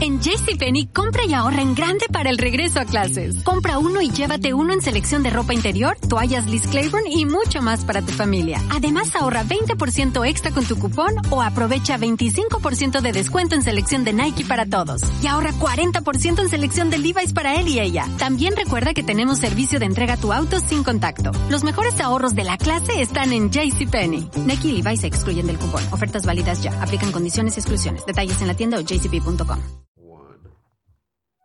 En JCPenney, compra y ahorra en grande para el regreso a clases. Compra uno y llévate uno en selección de ropa interior, toallas Liz Claiborne y mucho más para tu familia. Además, ahorra 20% extra con tu cupón o aprovecha 25% de descuento en selección de Nike para todos. Y ahorra 40% en selección de Levi's para él y ella. También recuerda que tenemos servicio de entrega a tu auto sin contacto. Los mejores ahorros de la clase están en JCPenney. Nike y Levi's se excluyen del cupón. Ofertas válidas ya. Aplican condiciones y exclusiones. Detalles en la tienda o jcp.com.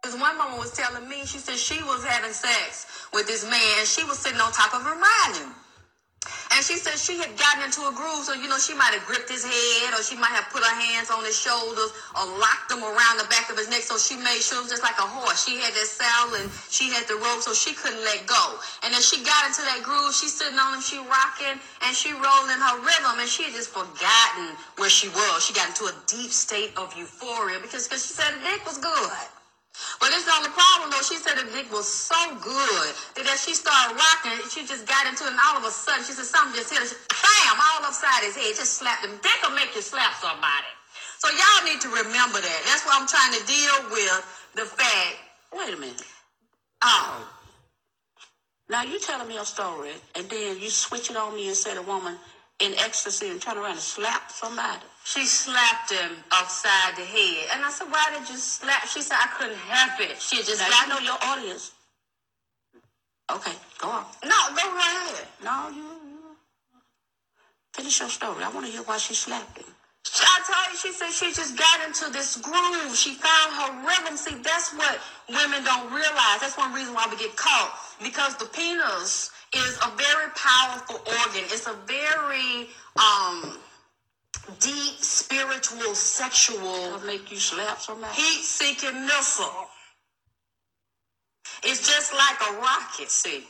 This one woman was telling me, she said she was having sex with this man, she was sitting on top of her riding. And she said she had gotten into a groove, so you know she might have gripped his head, or she might have put her hands on his shoulders, or locked them around the back of his neck. So she made sure it was just like a horse. She had that saddle and she had the rope, so she couldn't let go. And then she got into that groove. She's sitting on him, she rocking, and she rolling her rhythm, and she had just forgotten where she was. She got into a deep state of euphoria because cause she said the dick was good. But it's the only problem though. She said the dick was so good that as she started rocking, she just got into it, and all of a sudden she said something just hit her, bam, all upside his head, just slapped him. Dick will make you slap somebody. So y'all need to remember that. That's what I'm trying to deal with. The fact. Wait a minute. Oh, Now you telling me a story, and then you switch it on me and say a woman in ecstasy and turn around and slap somebody. She slapped him upside the head, and I said, "Why did you slap?" She said, "I couldn't help it." She just Now got you know your audience. Okay, go on. No, go right ahead. No, you, you finish your story. I want to hear why she slapped him. I told you, she said she just got into this groove. She found her rhythm. See, that's what women don't realize. That's one reason why we get caught. Because the penis is a very powerful organ. It's a very um, deep, spiritual, sexual, It'll make you slap somebody. heat-seeking missile. It's just like a rocket, see.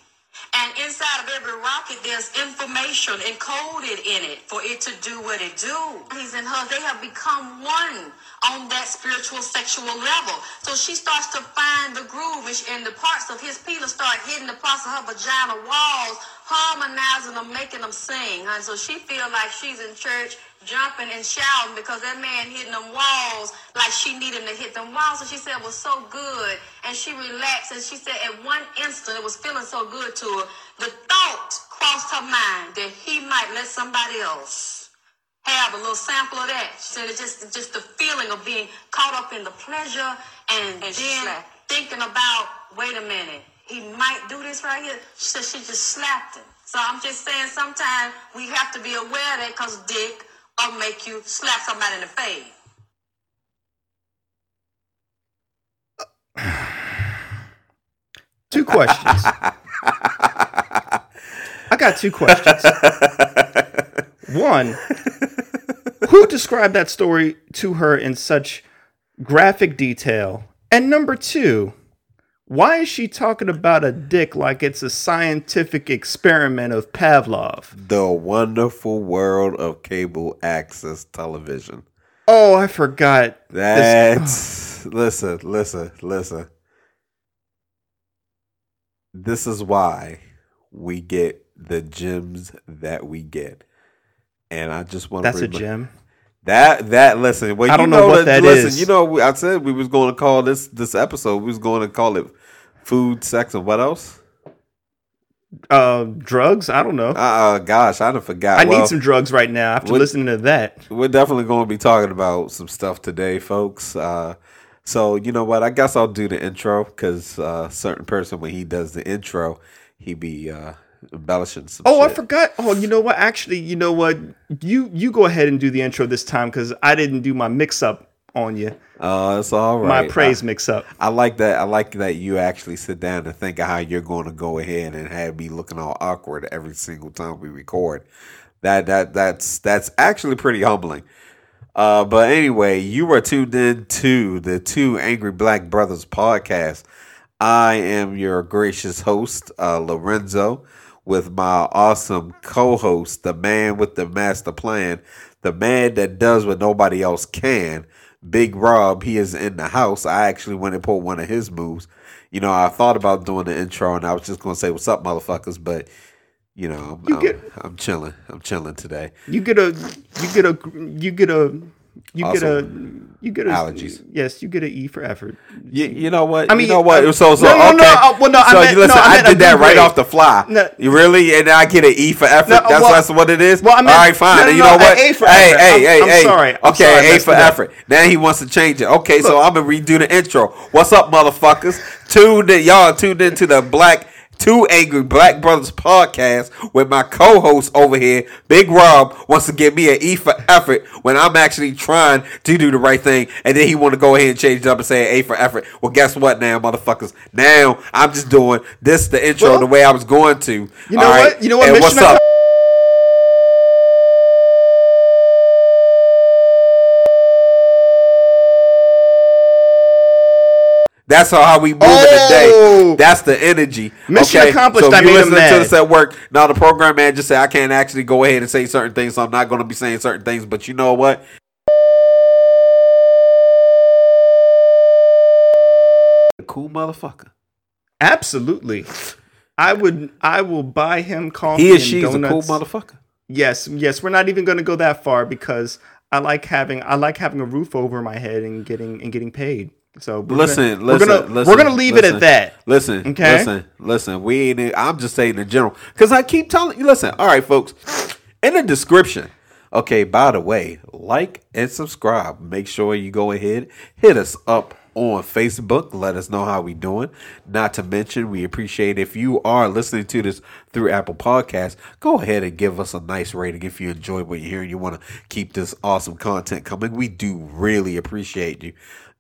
And inside of every rocket, there's information encoded in it for it to do what it do. He's and her, they have become one on that spiritual, sexual level. So she starts to find the groove, and the parts of his penis start hitting the parts of her vagina walls, harmonizing them, making them sing. And so she feel like she's in church jumping and shouting because that man hitting them walls like she needed him to hit them walls. And she said it was so good. And she relaxed. And she said at one instant it was feeling so good to her. The thought crossed her mind that he might let somebody else have a little sample of that. She said it just just the feeling of being caught up in the pleasure and, And then thinking about, wait a minute, he might do this right here. She said she just slapped him. So I'm just saying sometimes we have to be aware of that because dick will make you slap somebody in the face. Two questions. I got two questions. One, who described that story to her in such graphic detail? And number two, why is she talking about a dick like it's a scientific experiment of Pavlov? The wonderful world of cable access television. Oh, I forgot. This- That's listen, listen, listen. This is why we get the gems that we get, and I just want to That's to a gem. That that listen. Well, I you don't know what that listen, is. You know, we- I said we was going to call this this episode. We was going to call it food, sex, and what else? Uh, drugs? I don't know. Uh, gosh, I done forgot. I Well, need some drugs right now after listening to that. We're definitely going to be talking about some stuff today, folks. Uh, so you know what? I guess I'll do the intro because uh, certain person when he does the intro, he be uh, embellishing some. Oh, I forgot. Oh, you know what? Actually, you know what? You you go ahead and do the intro this time because I didn't do my mix up on you. Oh, it's all right. My praise I, mix up. I like that. I like that you actually sit down and think of how you're going to go ahead and have me looking all awkward every single time we record. That that that's that's actually pretty humbling. Uh, but anyway, you are tuned in to the Two Angry Black Brothers podcast. I am your gracious host, uh, Lorenzo, with my awesome co-host, the man with the master plan, the man that does what nobody else can. Big Rob, he is in the house. I actually went and pulled one of his moves. You know, I thought about doing the intro, and I was just gonna say, "What's up, motherfuckers?" But you know, I'm, You I'm, I'm chilling. I'm chilling today. You get a you get a you get a You Also, get a you get a allergies. Yes, you get an E for effort. You, you know what? I mean, you know what? so, so no, no, okay. no, uh, well, no, I meant- listen, no, I I, did that right off the fly. No. you really? And I get an E for effort. That's well- that's what it is. well, I meant- all right, fine. no, no, and you no, know what? A for hey, effort. hey, I'm- hey, I'm sorry. I'm Okay, sorry A for effort. Now he wants to change it. Okay, so I'm gonna redo the intro. What's up, motherfuckers? Tuned in, y'all tuned into the Black Two Angry Black Brothers podcast with my co-host over here, Big Rob, wants to give me an E for effort when I'm actually trying to do the right thing, and then he want to go ahead and change it up and say A for effort. Well, guess what, now, motherfuckers? Now I'm just doing this the intro Well, the way I was going to. You know right? what? You know what? And Mission what's up? That's how we move moving today. Oh! That's the energy. Mission okay? accomplished. So if you listening to this at work, now the program manager said I can't actually go ahead and say certain things, so I'm not going to be saying certain things. But you know what? A cool motherfucker. Absolutely. I would. I will buy him coffee. He or and she's a cool motherfucker. Yes, yes. We're not even going to go that far because I like having. I like having a roof over my head and getting and getting paid. So we're Listen, gonna, listen, we're gonna, listen, we're gonna leave it at that. Listen, Okay? listen, listen. We ain't. I'm just saying in general because I keep telling you. Listen, all right, folks. In the description. Okay. By the way, like and subscribe. Make sure you go ahead, hit us up on Facebook. Let us know how we doing. Not to mention, we appreciate if you are listening to this through Apple Podcasts. Go ahead and give us a nice rating if you enjoy what you hear and you want to keep this awesome content coming. We do really appreciate you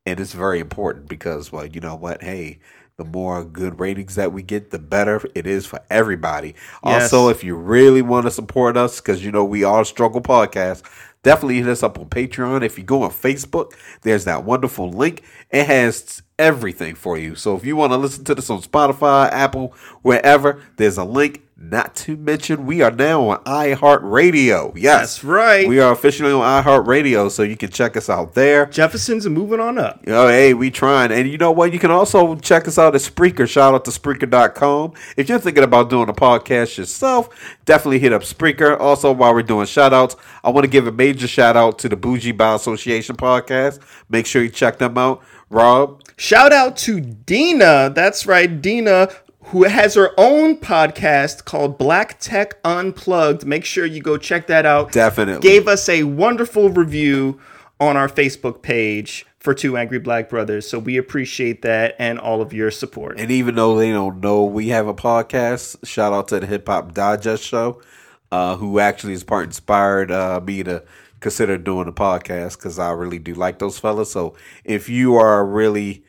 and it's very important because well you know what? Hey the more good ratings that we get the better it is for everybody. Yes. also if you really want to support us because you know we are a struggle podcast definitely hit us up on patreon. If you go on facebook there's that wonderful link it has everything for you so if you want to listen to this on spotify apple wherever there's a link not to mention we are now on iheartradio yes That's right. we are officially on iheartradio so you can check us out there Jefferson's moving on up. Oh, hey, we trying. And you know what? You can also check us out at Spreaker. Shout out to Spreaker.com. If you're thinking about doing a podcast yourself, definitely hit up Spreaker. Also, while we're doing shout outs, I want to give a major shout out to the Bougie by Association podcast. Make sure you check them out. Rob, Shout out to Dina. That's right, Dina, who has her own podcast called Black Tech Unplugged. Make sure you go check that out. Definitely. Gave us a wonderful review on our Facebook page for Two Angry Black Brothers. So we appreciate that and all of your support. and even though they don't know we have a podcast, shout out to the Hip Hop Digest Show, uh, who actually is part inspired uh, me to consider doing a podcast because I really do like those fellas. So if you are really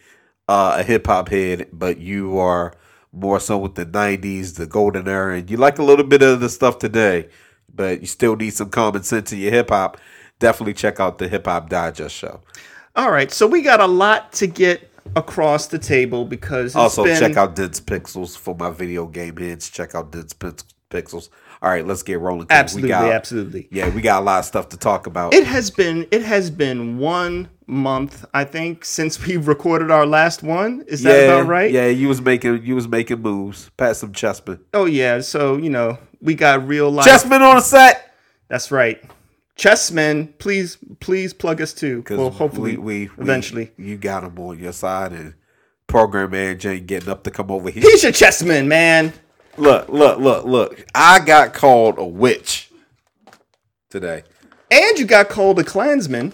uh, a hip hop head, but you are more so with the '90s, the golden era, and you like a little bit of the stuff today, but you still need some common sense in your hip hop, definitely check out the Hip Hop Digest Show. All right, so we got a lot to get across the table because Also, been, check out Dense Pixels for my video game hits. Check out Dense Pixels. All right, let's get rolling. Absolutely, we got, absolutely. Yeah, we got a lot of stuff to talk about. It has been it has been one month, I think, since we recorded our last one. Is that yeah, about right? Yeah, you was making you was making moves. Pass some chessmen. Oh yeah. So you know we got real life. Chessmen on a set. That's right. Chessmen, please please plug us too. Well, hopefully we, we eventually. you got him on your side, and program manager ain't getting up to come over here. He's your chessman, man. Look, look, look, look. I got called a witch today. And you got called a Klansman.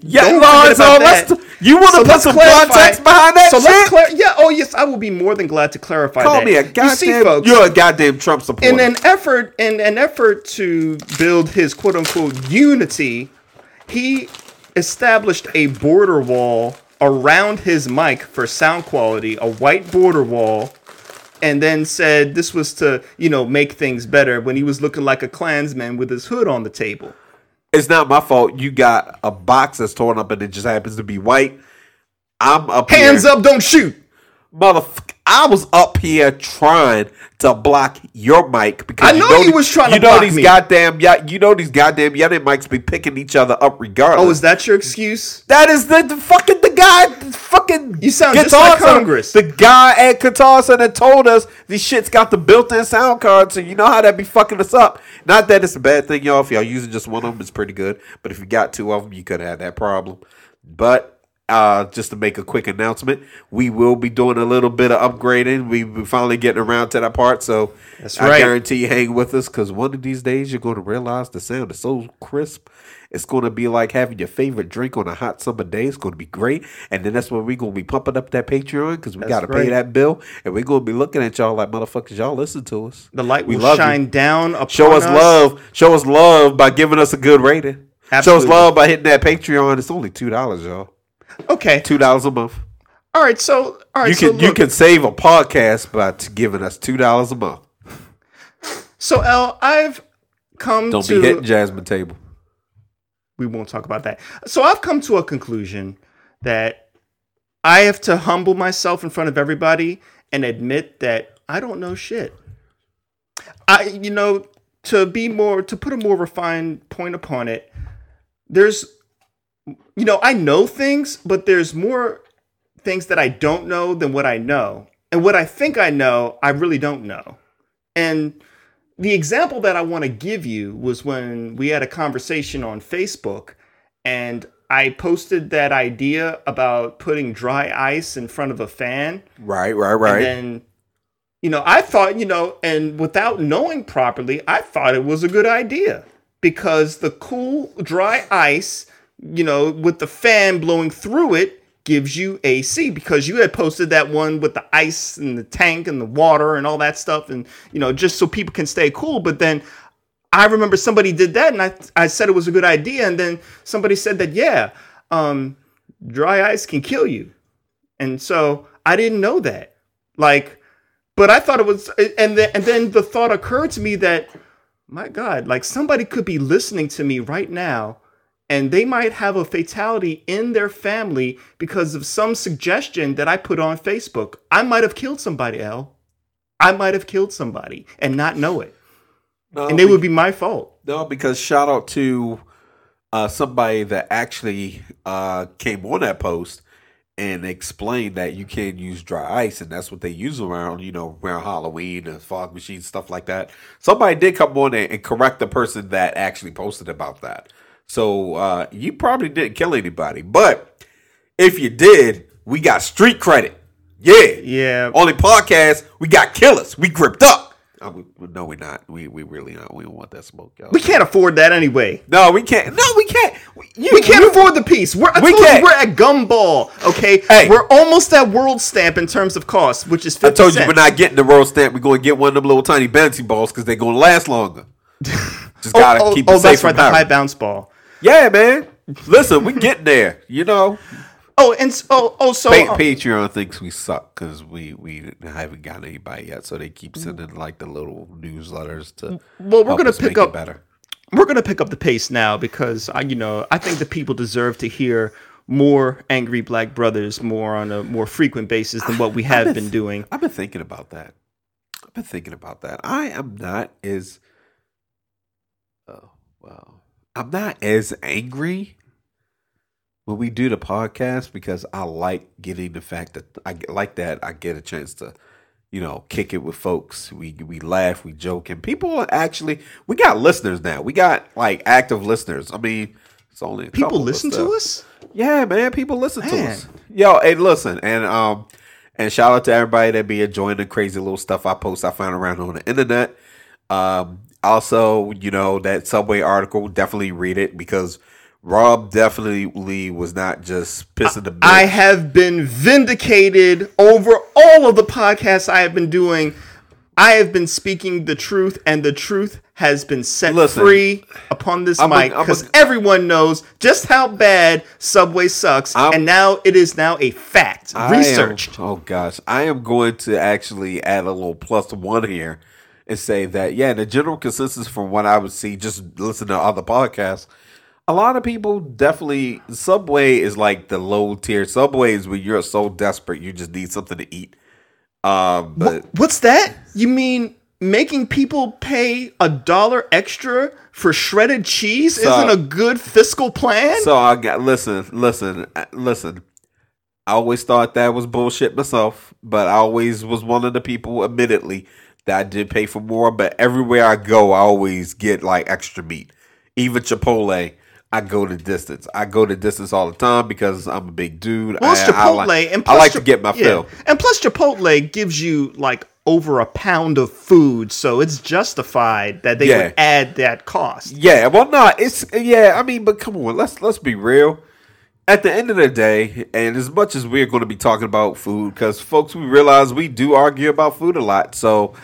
Yeah, Lord, so let's. that. You want So to put some clarify- context behind that So shit? let's clar- Yeah. Oh yes, I will be more than glad to clarify Call that. me a You see, goddamn. folks, You're a goddamn Trump supporter. in an effort in an effort to build his quote unquote unity, he established a border wall around his mic for sound quality, a white border wall, and then said this was to, you know, make things better when he was looking like a Klansman with his hood on the table. it's not my fault. You got a box that's torn up and it just happens to be white. I'm up Hands here. up, don't shoot. Motherfucker. I was up here trying to block your mic because I you know know you these- was trying to you know block these me. goddamn you know these goddamn Yeti mics be picking each other up regardless. Oh, is that your excuse? that is the, the fucking the guy the fucking You sound just like Congress. The guy at Guitar Center told us these shits got the built-in sound card, so you know how that be fucking us up. Not that it's a bad thing, y'all. If y'all using just one of them, it's pretty good. But if you got two of them, you could have that problem. But uh, just to make a quick announcement, we will be doing a little bit of upgrading. We we finally getting around to that part, so That's I guarantee you hang with us because one of these days you're going to realize the sound is so crisp. It's going to be like having your favorite drink on a hot summer day. It's going to be great, and then that's when we're going to be pumping up that Patreon because we got to pay that bill, and we're going to be looking at y'all like motherfuckers. Y'all listen to us. The light We will love you. shine down upon Show us love. Show us love by giving us a good rating. Show us love by hitting that Patreon. It's only two dollars, y'all. Okay. Two dollars a month. All right. So, all right. You so can you can save a podcast by giving us two dollars a month. So, L, I've come Don't to. be hitting Jasmine table. we won't talk about that. So I've come to a conclusion that I have to humble myself in front of everybody and admit that I don't know shit. I you know, to be more to put a more refined point upon it, there's you know, I know things, but there's more things that I don't know than what I know. And what I think I know, I really don't know. And the example that I want to give you was when we had a conversation on Facebook and I posted that idea about putting dry ice in front of a fan. Right, right, right. And then, you know, I thought, you know, and without knowing properly, I thought it was a good idea because the cool, dry ice, you know, with the fan blowing through it gives you AC because you had posted that one with the ice and the tank and the water and all that stuff and, you know, just so people can stay cool. But then I remember somebody did that and I, I said it was a good idea. And then somebody said that, yeah, um, dry ice can kill you. And so I didn't know that. Like, but I thought it was, and then, and then the thought occurred to me that, my God, like somebody could be listening to me right now and they might have a fatality in their family because of some suggestion that I put on Facebook. I might have killed somebody, L. I might have killed somebody and not know it. no, And it would be my fault. no, because shout out to uh, somebody that actually uh, came on that post and explained that you can't use dry ice, and that's what they use around, you know, around Halloween and fog machines, stuff like that. Somebody did come on and, and correct the person that actually posted about that. So uh, you probably didn't kill anybody, but if you did, we got street credit. Yeah, Yeah. Only podcast, we got killers. We gripped up. Uh, we, no, we're not. We we really not. We don't want that smoke, y'all. We can't afford that anyway. No, we can't. No, we can't. You, We can't you- afford the piece. We're, I We told you can't. we're at Gumball, okay? Hey. We're almost at World Stamp in terms of cost, which is 50 I told you cents. we're not getting the World stamp. We're going to get one of them little tiny bouncy balls because they're going to last longer. Just Oh, gotta oh, keep oh it safe that's from right, the high bounce ball. Yeah, man. Listen, we get there. You know, Oh, and s- oh, oh, so Pa- uh, Patreon thinks we suck because we we haven't got anybody yet, so they keep sending like the little newsletters to. Well, we're gonna pick up- better. we're gonna pick up the pace now because I, you know, I think the people deserve to hear more angry black brothers more on a more frequent basis than what we have been doing. I've been thinking about that. I've been thinking about that. I am not as oh well. I'm not as angry when we do the podcast because I like getting the fact that I get- like that I get a chance to, you know, kick it with folks. We we laugh, we joke, and people are actually we got listeners now. We got like active listeners. I mean, it's only a People listen to us. Yeah, man, people listen to us. Yo, and listen, and um, and shout out to everybody that be enjoying the crazy little stuff I post. I found around on the internet. Um, also, you know that Subway article, definitely read it because Rob definitely was not just pissing the. I have been vindicated over all of the podcasts I have been doing. I have been speaking the truth, and the truth has been set Listen, free upon this I'm mic because everyone knows just how bad Subway sucks, I'm- and now it is now a fact, I am- oh gosh, I am going to actually add a little plus one here and say that yeah, the general consensus from what I would see, just listen to other podcasts. A lot of people definitely Subway is like the low tier. Subway is when you're so desperate you just need something to eat. Um, but What's that? You mean making people pay a dollar extra for shredded cheese So- isn't a good fiscal plan? so I got listen, listen, uh, listen. I always thought that was bullshit myself, but I always was one of the people, admittedly, that I did pay for more. But everywhere I go, I always get like extra meat. Even Chipotle, I go the distance. I go the distance all the time because I'm a big dude. Well, I, I Chipotle, like, and I like to get my yeah. fill. And plus, Chipotle gives you like over a pound of food, so it's justified that they Yeah. would add that cost. Yeah, well, no, it's yeah. I mean, but come on, let's let's be real. At the end of the day, and as much as we're going to be talking about food, because folks, we realize we do argue about food a lot. So,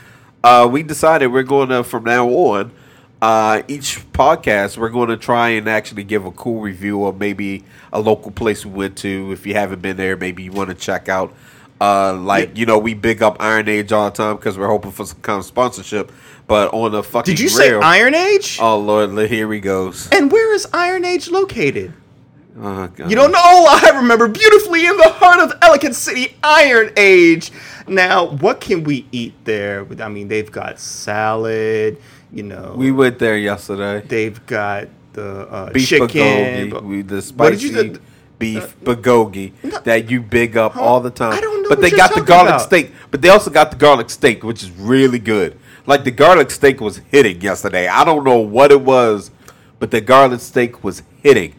uh, we decided we're going to from now on, uh, each podcast, we're going to try and actually give a cool review of maybe a local place we went to. If you haven't been there, maybe you want to check out. Uh, like you know, we big up Iron Age all the time because we're hoping for some kind of sponsorship. But on the fucking Did you say Iron Age? Oh Lord, here he goes. and where is Iron Age located? Oh, God. You don't know? I remember beautifully in the heart of Ellicott City, Iron Age. Now, what can we eat there? I mean, they've got salad. You know, We went there yesterday. they've got the uh, Beef chicken. we the What did spicy you- beef bulgogi no. that you big up all the time. I don't know But what they got the garlic about. steak. But they also got the garlic steak, which is really good. Like the garlic steak was hitting yesterday. I don't know what it was, but the garlic steak was hitting.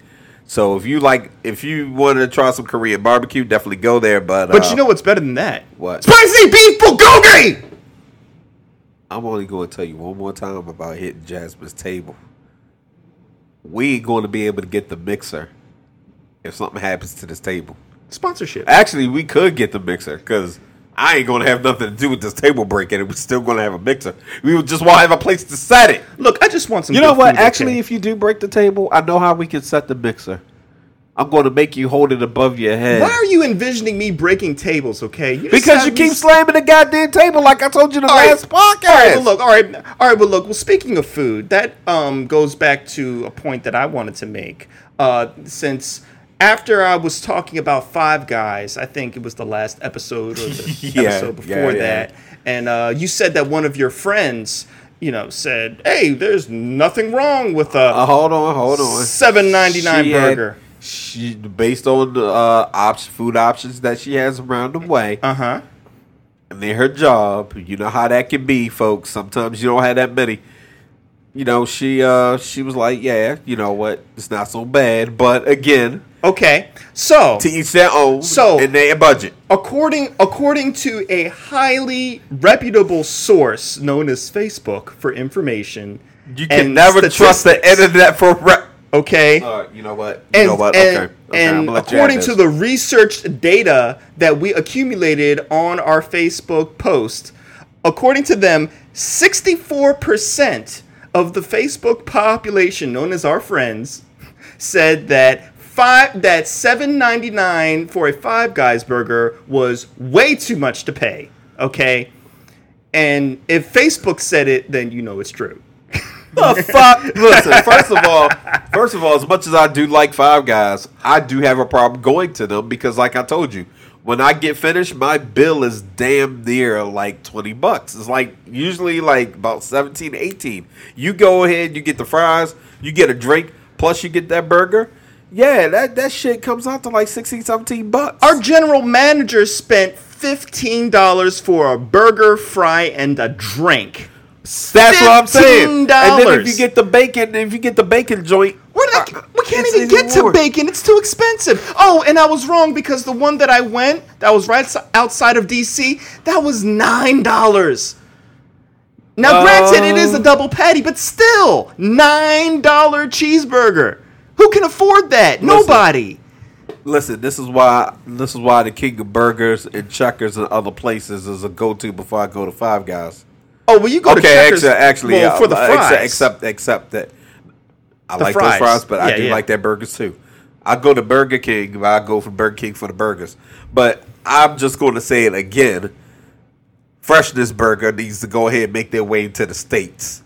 So if you like, if you want to try some Korean barbecue, definitely go there. But But uh, you know what's better than that? What? Spicy beef bulgogi. I'm only going to tell you one more time about hitting Jasmine's table. We ain't going to be able to get the mixer if something happens to this table. Sponsorship. Actually, we could get the mixer because I ain't going to have nothing to do with this table breaking, and we're still going to have a mixer. We would just want to have a place to set it. Look, I just want some. You know what? Actually, if you do break the table, I know how we can set the mixer. I'm going to make you hold it above your head. why are you envisioning me breaking tables? Okay, you Because you keep s- slamming the goddamn table like I told you the All right, last podcast. All right, well, look, all right, all right, but look. Well, speaking of food, that um goes back to a point that I wanted to make. Uh, since after I was talking about Five Guys, I think it was the last episode or the Yeah, episode before yeah, yeah. that, and uh, you said that one of your friends, you know, said, "Hey, there's nothing wrong with a Uh, hold on, hold on. seven ninety nine She had- burger." she based on the uh, option, food options that she has around the way, Uh huh. and then her job. You know how that can be, folks. Sometimes you don't have that many. You know, she uh she was like, yeah, you know what, it's not so bad, but again, Okay, so to each their own. So- and their budget. According according to a highly reputable source known as Facebook for information, You can never trust the internet for. Re- Okay. uh, you know what? You and, know what? and, okay. okay and I'ma let you have according to the researched data that we accumulated on our Facebook post, according to them, 64% of the Facebook population, known as our friends, said that five that 7.99 for a Five Guys burger was way too much to pay. Okay, and if Facebook said it, then you know it's true. the fuck? Listen, first of all, first of all, as much as I do like Five Guys, I do have a problem going to them because, like I told you, when I get finished, my bill is damn near like 20 bucks. It's like usually like about 17, 18. You go ahead, you get the fries, you get a drink, plus you get that burger. Yeah, that, that shit comes out to like 16, 17 bucks. Our general manager spent $15 for a burger, fry, and a drink. That's what I'm saying. And then if you get the bacon, if you get the bacon joint, I, uh, we can't even get to bacon. It's too expensive. Oh, and I was wrong because the one that I went, that was right outside of DC, that was $9. Now, granted, it is a Oh. double patty, but still, $9 cheeseburger. Who can afford that? Nobody. Listen, this is why this is why the king of burgers and checkers and other places is a go to before I go to Five Guys. Oh, well, you go to Okay, Checkers actually, actually, well, uh, for the uh, fries. except, except except that I The like fries. those fries, but I do yeah. like that burgers too. I go to Burger King, but I go for Burger King for the burgers. But I'm just going to say it again. Freshness Burger needs to go ahead and make their way into the states,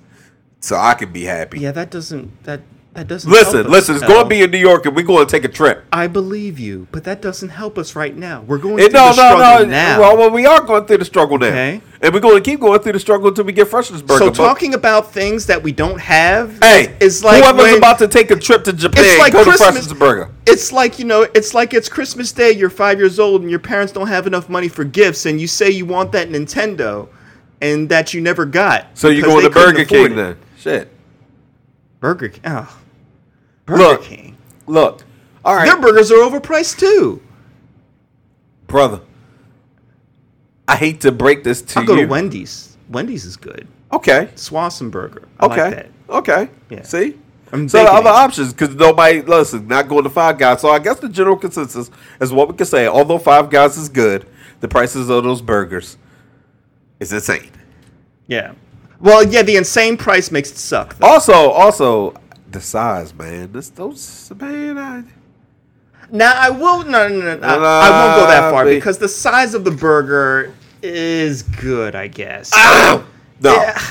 so I can be happy. Yeah, that doesn't that that doesn't. help Listen, us, listen, it's going to be in New York, and we're going to take a trip. I believe you, but that doesn't help us right now. We're going Eh, through no, the no, struggle no. now. Well, well, we are going through the struggle now. Okay. And we're going to keep going through the struggle until we get Burger. So talking about things that we don't have, hey, is like whoever's when- about to take a trip to Japan, It's like go to Christmas. Burger. It's like you know, it's like it's Christmas Day. You're five years old, and your parents don't have enough money for gifts, and you say you want that Nintendo, and that you never got. So you because going to Burger King it. then? Shit. Burger King. Oh. Burger Look. King. Look, all right, Their burgers are overpriced too. brother. I hate to break this to you. I'll go to Wendy's. Wendy's is good. Okay. Swanson Burger. I Okay. like that. Okay. Yeah. See? I'm so the other it. options, because nobody listen, not going to Five Guys. So I guess the general consensus is what we can say. Although Five Guys is good, the prices of those burgers is insane. Yeah. Well, yeah, the insane price makes it suck. though. Also, also the size, man. This those man. I, Now I will no no no, no. I, I won't go that far because the size of the burger is good, I guess. no, Yeah.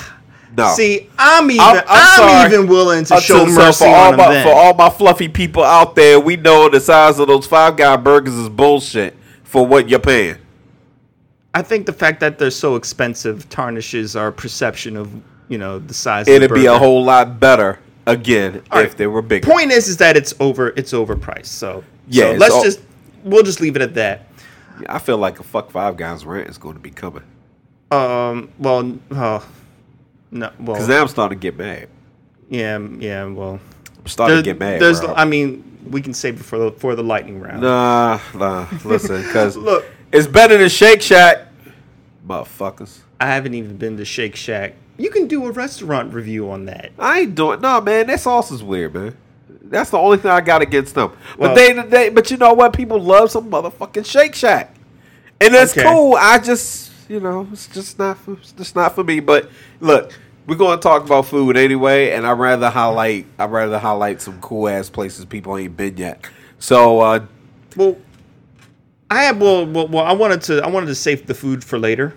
no. See, I'm even I'm- I'm, I'm even willing to show mercy for all on my them. for all my fluffy people out there. We know the size of those Five Guy burgers is bullshit for what you're paying. I think the fact that they're so expensive tarnishes our perception of you know the size. It'd of the be a whole lot better again All if right. they were bigger. Point is, is that it's over. It's overpriced. So Yeah, so let's all- just we'll just leave it at that. I feel like a fuck Five Guys rant is going to be coming Um. Well. Uh, no. because Well. now I'm starting to get mad. Yeah. Yeah. Well. I'm starting there- to get mad. There's. bro. I mean, we can save it for the for the lightning round. nah, nah. Listen, because Look. it's better than Shake Shack, motherfuckers. I haven't even been to Shake Shack. You can do a restaurant review on that. I ain't doing. No, man, that sauce is weird, man. That's the only thing I got against them. Well- but they, they, but you know what? People love some motherfucking Shake Shack, and that's Okay. cool. I just, you know, it's just not, for, it's just not for me. But look, we're going to talk about food anyway, and I rather highlight, I rather highlight some cool ass places people ain't been yet. So, uh, Well, I have. Well, well, well, I wanted to. I wanted to save the food for later.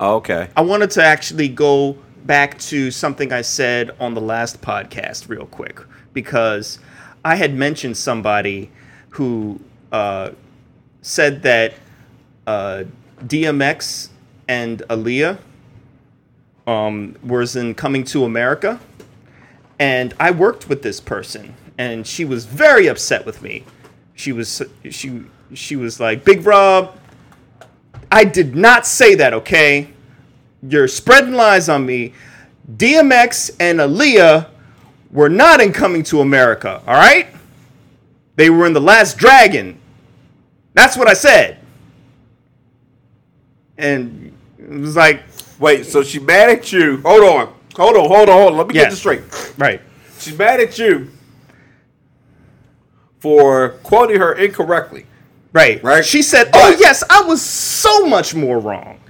okay, I wanted to actually go back to something I said on the last podcast real quick because I had mentioned somebody who uh, said that uh, DMX and Aaliyah um, was in Coming to America, and I worked with this person, and she was very upset with me. She was she she was like, "Big Rob, I did not say that, okay? You're spreading lies on me. DMX and Aaliyah were not in Coming to America, all right? They were in The Last Dragon. That's what I said. And it was like, wait. So she mad at you? Hold on, hold on, hold on, hold on. Let me get this straight. right. She's mad at you for quoting her incorrectly. Right. Right. She said, Oh, But- yes, I was so much more wrong.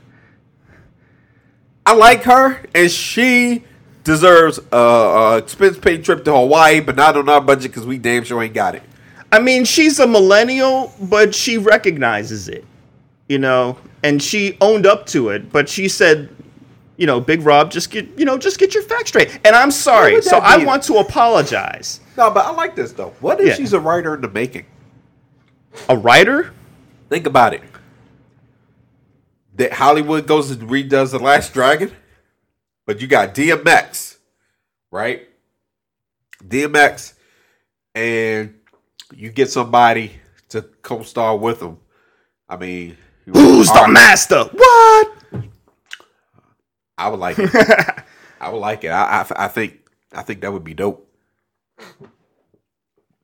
I like her, and she deserves a, a expense paid trip to Hawaii, but not on our budget because we damn sure ain't got it. I mean, she's a millennial, but she recognizes it, you know, and she owned up to it. But she said, you know, Big Rob, just get, you know, just get your facts straight. And I'm sorry, so that I want to apologize. No, but I like this though. What if Yeah. she's a writer in the making? A writer? Think about it. That Hollywood goes and redoes The Last Dragon, but you got DMX, right? DMX, and you get somebody to co-star with him. I mean, Who's the master? What? I would like it. I would like it. I, I, I think I think that would be dope.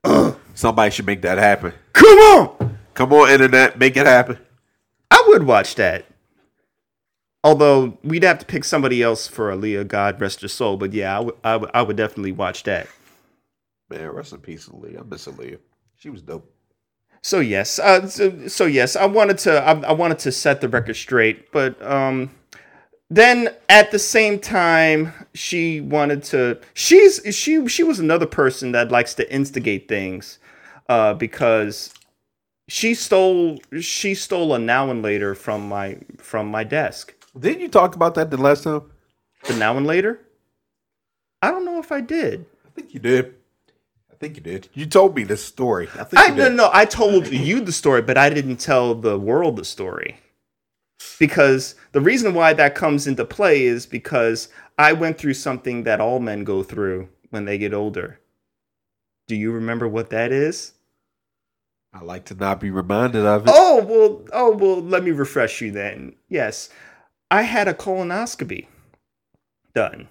Somebody should make that happen. Come on. Come on, internet, make it happen. I would watch that. Although we'd have to pick somebody else for Aaliyah, God rest her soul. But yeah, I would, I would, I would definitely watch that. Man, rest in peace, Aaliyah. I miss Aaliyah. She was dope. So yes, uh, so, so yes, I wanted to I, I wanted to set the record straight, but um, then at the same time, she wanted to. She's she she was another person that likes to instigate things, uh, because she stole she stole a now and later from my from my desk. Didn't you talk about that the last time? The now and later. I don't know if I did. I think you did. I think you did. You told me this story. I think I you no no. I told you the story, but I didn't tell the world the story. because the reason why that comes into play is because I went through something that all men go through when they get older. Do you remember what that is? I like to not be reminded of it. Oh, well, oh, well, let me refresh you then. Yes. I had a colonoscopy done.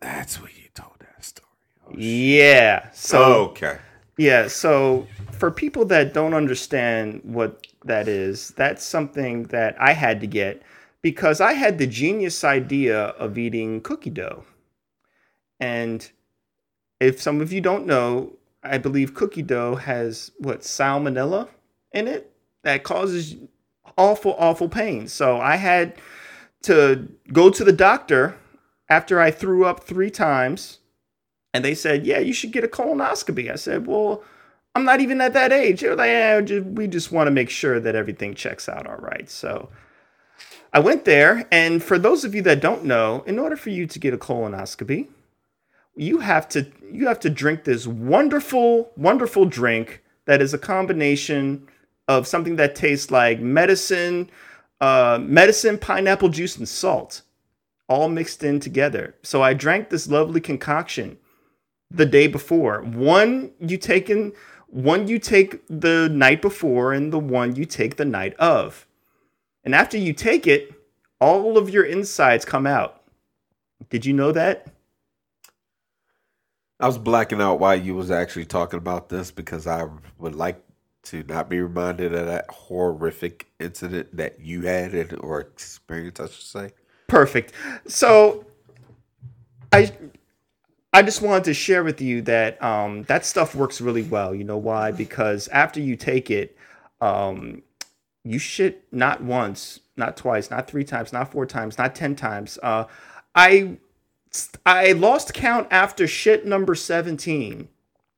That's what you told that story. Oh. Yeah. So okay. Yeah, so for people that don't understand what that is, that's something that I had to get because I had the genius idea of eating cookie dough. And if some of you don't know, I believe cookie dough has what salmonella in it that causes awful, awful pain. So I had to go to the doctor after I threw up three times and they said, "Yeah, you should get a colonoscopy." I said, "Well, I'm not even at that age." They were like, "Yeah, we just want to make sure that everything checks out all right." So I went there, and for those of you that don't know, in order for you to get a colonoscopy, you have to you have to drink this wonderful, wonderful drink that is a combination of something that tastes like medicine, uh, medicine, pineapple juice, and salt, all mixed in together. So I drank this lovely concoction the day before. One you take in one you take the night before and the one you take the night of. And after you take it, all of your insides come out. Did you know that? I was blacking out while you was actually talking about this because I would like to not be reminded of that horrific incident that you had and, or experienced, I should say. Perfect. So I I just wanted to share with you that um, that stuff works really well. You know why? Because after you take it, um, you shit not once, not twice, not three times, not four times, not ten times. Uh, I I lost count after shit number seventeen.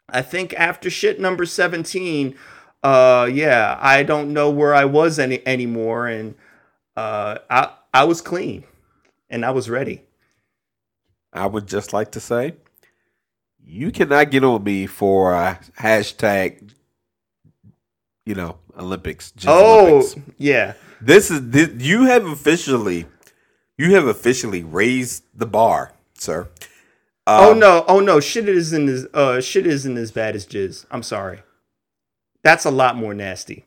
I think after shit number seventeen, uh, yeah, I don't know where I was any anymore, and uh, I I was clean, and I was ready. I would just like to say, you cannot get on me for a hashtag, you know, Olympics. Just Oh, Olympics. yeah. This is this, you have officially, you have officially raised the bar, sir. oh Um, no, oh no, shit isn't as uh shit isn't as bad as jizz. I'm sorry. That's a lot more nasty.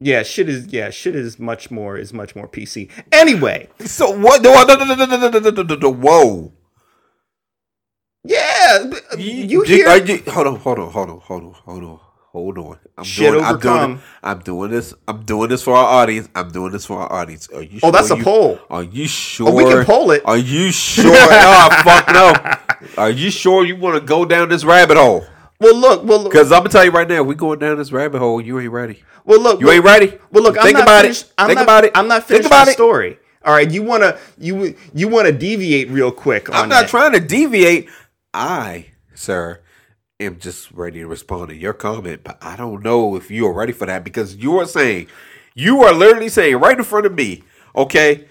Yeah, shit is yeah, shit is much more is much more PC. Anyway, So what? No, no, no, no, no, no, no, no, no, Whoa! yeah, you are hear you- hold on, hold on, hold on, hold on, hold on, hold on. I'm Shit doing, I'm doing. I'm doing this. I'm doing this for our audience. I'm doing this for our audience. Are you? Oh, that's sure a you- poll. Are you sure? Oh, we can poll it. Are you sure? oh, fuck no. Are you sure you want to go down this rabbit hole? Well, look, well, Because I'm gonna tell you right now, we going down this rabbit hole. You ain't ready. well, look. You look- ain't ready. Well, look, Think I'm not about finished, it. I'm Think not, about it. I'm not Think finished about my it. story. All right, you wanna you you wanna deviate real quick on I'm not that. trying to deviate. I, sir, am just ready to respond to your comment, but I don't know if you are ready for that because you are saying, you are literally saying right in front of me, okay,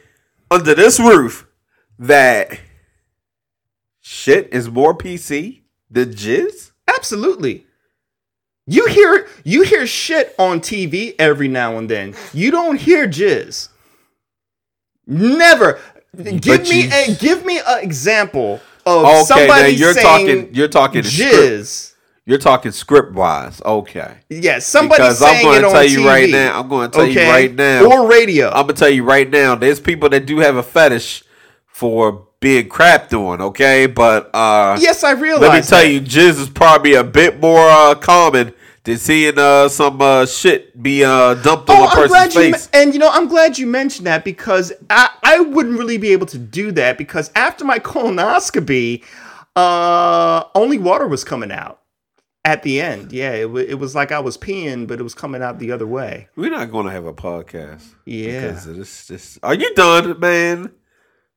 under this roof, that shit is more PC than jizz. Absolutely. You hear you hear shit on TV every now and then. You don't hear jizz. Never. Give me a give me an example of Okay, somebody you're saying talking. You're talking script. jizz. You're talking script wise. Okay. Yeah, somebody Because I'm gonna tell you TV, right now- I'm gonna tell you right now. or radio. I'm gonna tell you right now, there's people that do have a fetish for being crapped on, okay? But uh yes, I realize. let me tell that. you, jizz is probably a bit more uh common than seeing uh some uh shit be uh dumped on Oh, a I'm person's you face. me- and you know I'm glad you mentioned that because I I wouldn't really be able to do that because after my colonoscopy, uh, only water was coming out at the end. Yeah, it, wa it was like I was peeing, but it was coming out the other way. We're not gonna have a podcast. Yeah. Because of this this Are you done, man?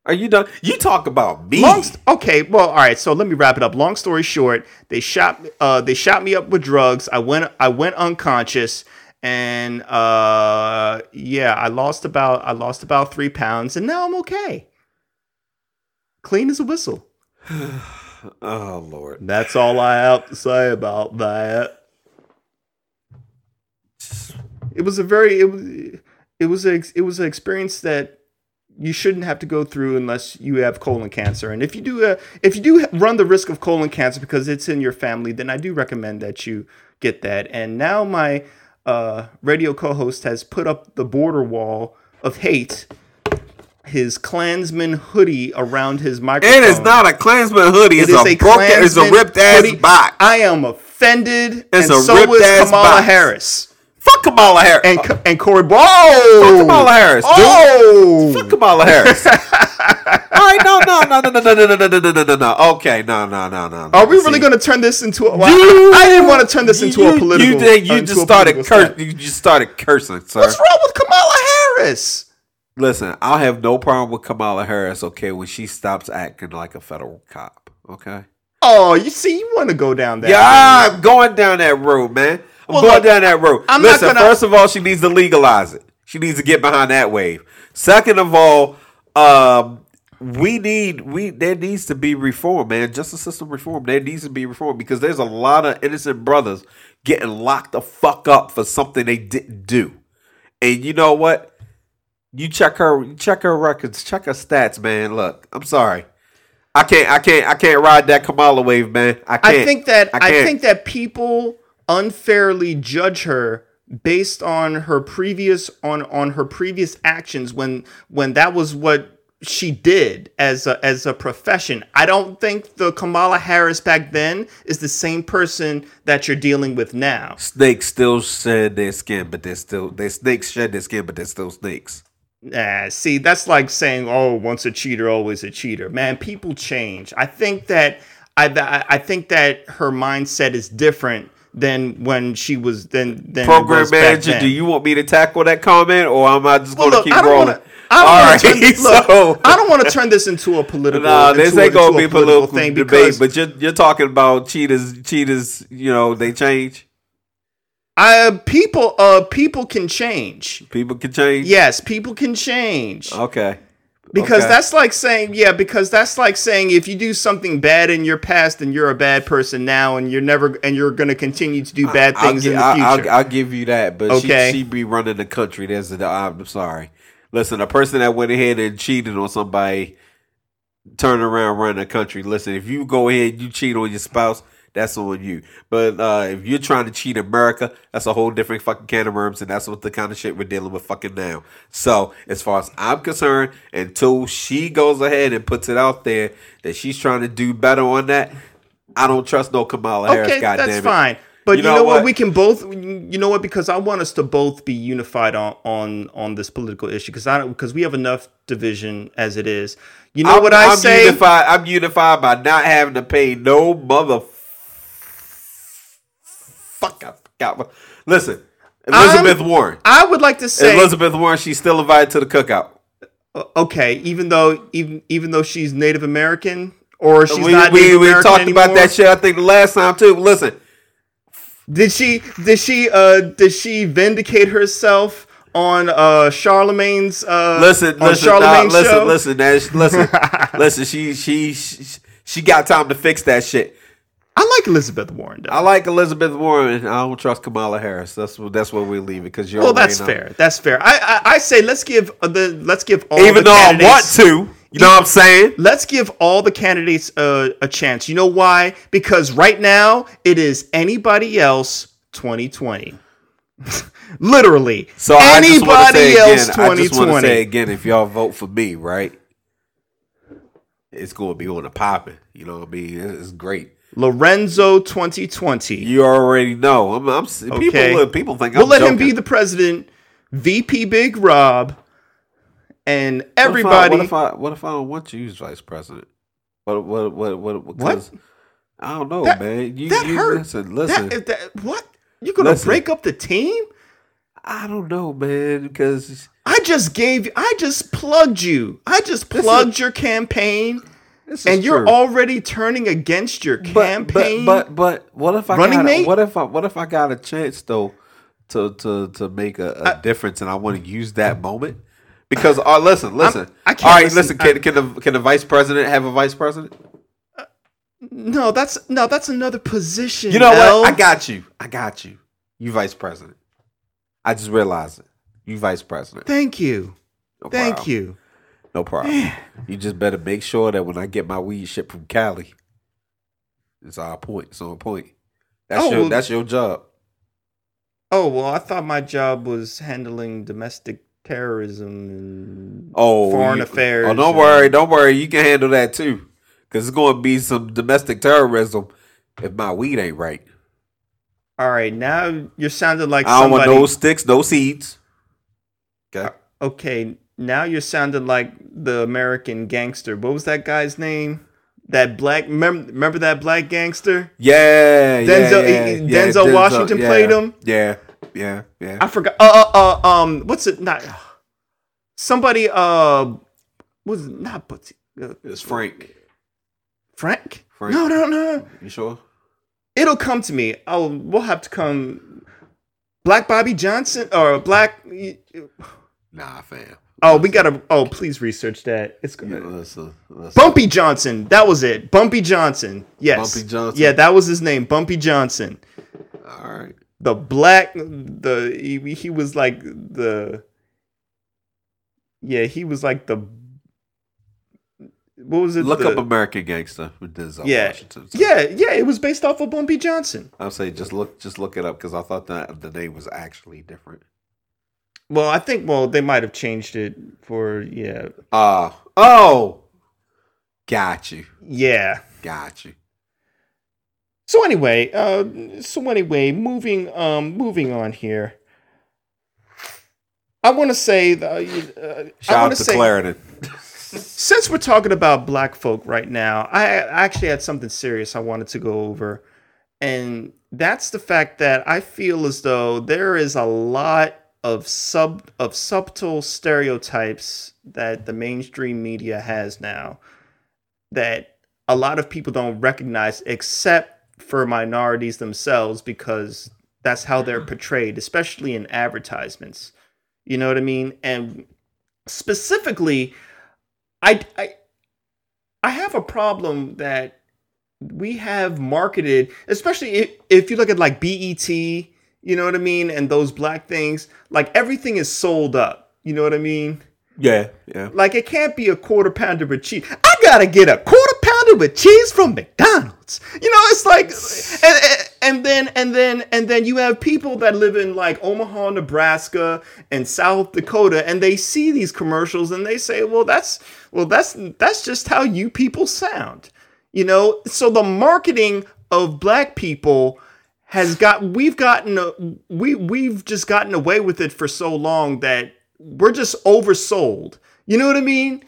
Are you done? You talk about me. Long okay, well, all right. So let me wrap it up. Long story short, they shot uh they shot me up with drugs. I went I went unconscious and uh yeah, I lost about I lost about 3 pounds and now I'm okay. Clean as a whistle. oh Lord. That's all I have to say about that. it was a very it was it was a it was an experience that you shouldn't have to go through unless you have colon cancer. And if you do uh, if you do run the risk of colon cancer because it's in your family, then I do recommend that you get that. And now my uh, radio co-host has put up the border wall of hate. His Klansman hoodie around his microphone. It is not a Klansman hoodie. It's It is a, broken. It's a ripped ass box. I am offended, It's and a so is Kamala box. Harris Fuck Kamala Harris. and and Corey. Whoa, Kamala Harris, dude. Oh, Fuck Kamala Harris. All right, no, no, no, no, no, no, no, no, no, no, no, no, no. Okay, no, no, no, no. Are we See, really going to turn this into a? Well, you- I, I didn't want to turn this into you, a political. You, did- you just started cur- You just started cursing, sir. What's wrong with Kamala Harris? Listen, I'll have no problem with Kamala Harris. Okay, when she stops acting like a federal cop. Okay. Oh, you see, you want to go down that? Yeah, I'm going down that road, man. I'm Well, going look, down that road. I'm not Listen, gonna- first of all, she needs to legalize it. She needs to get behind that wave. Second of all, um, we need we there needs to be reform, man. Justice system reform. There needs to be reform because there's a lot of innocent brothers getting locked the fuck up for something they didn't do. And you know what? You check her you check her records, check her stats, man. Look, I'm sorry. I can't I can't I can't ride that Kamala wave, man. I can't. I think that I, can't. think that people unfairly judge her based on her previous on on her previous actions when when that was what she did as a as a profession. I don't think the Kamala Harris back then is the same person that you're dealing with now. snakes still shed their skin, but they're still they snakes shed their skin, but they're still snakes. Nah, see, that's like saying, "Oh, once a cheater, always a cheater." Man, people change. I think that I I I think that her mindset is different than when she was then than it Program manager, then. do you want me to tackle that comment, or am I just Well, going to keep rolling? wanna- I don't All wanna right, turn look, so I don't want to turn this into a political. nah, this ain't gonna into be a a political thing debate. because But you're you're talking about cheaters. Cheaters, you know, they change. I, people, uh, people can change. People can change. Yes, people can change. Okay. Because Okay. that's like saying, yeah, because that's like saying if you do something bad in your past, then you're a bad person now, and you're never, and you're going to continue to do bad I'll things gi- in the I'll- future. I'll, I'll give you that, but Okay. she she be running the country. There's a, I'm sorry. Listen, a person that went ahead and cheated on somebody, turn around, run the country. Listen, if you go ahead and you cheat on your spouse, that's on you. But uh, if you're trying to cheat America, that's a whole different fucking can of worms, and that's what the kind of shit we're dealing with fucking now. So, as far as I'm concerned, until she goes ahead and puts it out there that she's trying to do better on that, I don't trust no Kamala Harris. okay, God that's damn it. fine. But you, You know, know what? what? We can both. You know what? Because I want us to both be unified on on on this political issue. Because I don't. Because we have enough division as it is. You know I'm, what I I'm say? Unified, I'm unified by not having to pay no mother. Fuck, up. Listen, Elizabeth Warren. I would like to say Elizabeth Warren, she's still invited to the cookout. okay, even though even even though she's Native American or she's we not we, Native we American talked anymore. about that shit. I think the last time too. Listen, Did she did she uh did she vindicate herself on uh Charlemagne's uh listen, listen, nah, Charlemagne's listen, show? listen, listen, listen. She, she she she got time to fix that shit. I like Elizabeth Warren though. I like Elizabeth Warren. I don't trust Kamala Harris. That's what that's where we leave it because you're well, that's know. fair. That's fair. I, I I say let's give uh, the let's give all Even the though I want to, you know what I'm saying? Let's give all the candidates a, a chance. You know why? Because right now it is anybody else 2020. Literally. So anybody else again, I just want to 2020. say again, if y'all vote for me, right, it's going to be on the popping. You know what I mean? It's great. Lorenzo 2020. You already know. I'm. I'm Okay. people. People think we'll I'm let him be the president. VP Big Rob and What if I- everybody. What if I? What if I don't want you as vice president? What? What? What? What? What? I don't know, That- man. You, that you hurt. Listen, listen. That- that- what? You're gonna Listen. break up the team? I don't know, man. Because I just gave. I just plugged you. I just plugged your campaign, and you're true. already turning against your campaign. But, but but what if I Running got a, mate? what if I what if I got a chance though to to to make a, a difference and I want to use that moment? Because uh, listen, listen. I can't All right, listen. listen. Can, can the can the vice president have a vice president? no, that's no, that's another position. You know L. what? I got you. I got you. You vice president. I just realized it. You vice president. Thank you. No Thank problem. you. No problem. you just better make sure that when I get my weed shipped from Cali, it's on point. It's on point. That's Oh, your well- that's your job. Oh well, I thought my job was handling domestic terrorism and Oh, foreign you- affairs. Oh, don't and- worry, don't worry. You can handle that too, because it's going to be some domestic terrorism if my weed ain't right. All right, now you're sounding like I don't somebody. want no sticks, no seeds. Okay. Uh, okay, now you're sounding like the American gangster. What was that guy's name? That black. Remember, remember that black gangster? Yeah, yeah, Denzel- yeah, he- yeah, Denzel Washington yeah, played him? Yeah, yeah, yeah. I forgot. Uh, uh, uh um, what's it? Not somebody. Uh, was it not but uh, It's Frank. Frank? Frank. No, no, no. You sure? It'll come to me. Oh, we'll have to come. Black Bobby Johnson or Black. Nah, fam. Oh, we gotta. Oh, please research that. It's Yeah, gonna. listen, listen. Bumpy Johnson. That was it. Bumpy Johnson. Yes. Bumpy Johnson. Yeah, that was his name. Bumpy Johnson. All right. The black. The he, he was like the. Yeah, he was like the. What was it? Look the- up American Gangster with Denzel Yeah. Washington. Yeah, yeah, it was based off of Bumpy Johnson. I'll say just look, just look it up because I thought that the name was actually different. Well, I think well they might have changed it for yeah, Uh oh, got you, yeah. got you. So anyway, uh, so anyway, moving um moving on here. I want to say the, uh, Shout want out to say Clarendon. since we're talking about black folk right now, I actually had something serious I wanted to go over, and that's the fact that I feel as though there is a lot of sub of subtle stereotypes that the mainstream media has now that a lot of people don't recognize except for minorities themselves because that's how they're portrayed especially in advertisements. You know what i mean? And specifically I, I I have a problem that we have marketed, especially if, if you look at like BET, you know what I mean, and those black things, like everything is sold up. You know what I mean? Yeah, yeah. Like it can't be a quarter pounder with cheese. I gotta get a quarter pounder with cheese from McDonald's. You know, it's like, and, and, and then and then and then you have people that live in like Omaha, Nebraska, and South Dakota, and they see these commercials and they say, "Well, that's well, that's that's just how you people sound." You know, so the marketing of black people has got we've gotten we we've just gotten away with it for so long that we're just oversold. You know what I mean?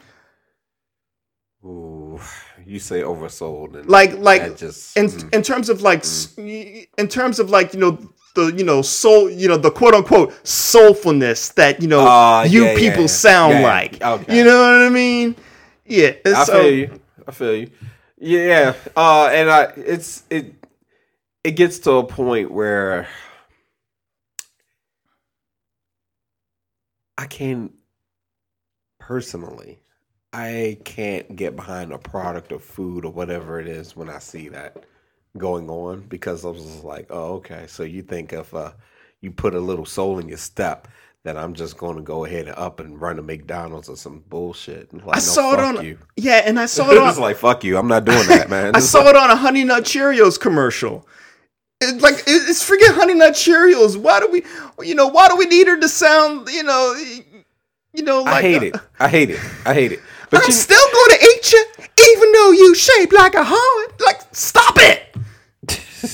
Ooh, you say oversold and Like like just in mm. in terms of like s in terms of like you know the you know soul you know the quote unquote soulfulness that you know Ah, you yeah, people yeah. sound Yeah, like. okay. You know what I mean? Yeah. I so- feel you. I feel you. Yeah. Uh, and I it's it it gets to a point where I can't personally I can't get behind a product of food or whatever it is when I see that going on because I was like, oh, okay. So you think if uh, you put a little soul in your step that I'm just going to go ahead and up and run to McDonald's or some bullshit? Like, I no, saw it on you. yeah, and I saw it on like fuck you. I'm not doing that, man. I saw like- it on a Honey Nut Cheerios commercial. It, like it's freaking Honey Nut Cheerios. Why do we, you know, why do we need her to sound, you know, you know, like I hate it. I hate it. I hate it. But I'm you, still going to eat you, even though you shaped like a heart. Like, stop it!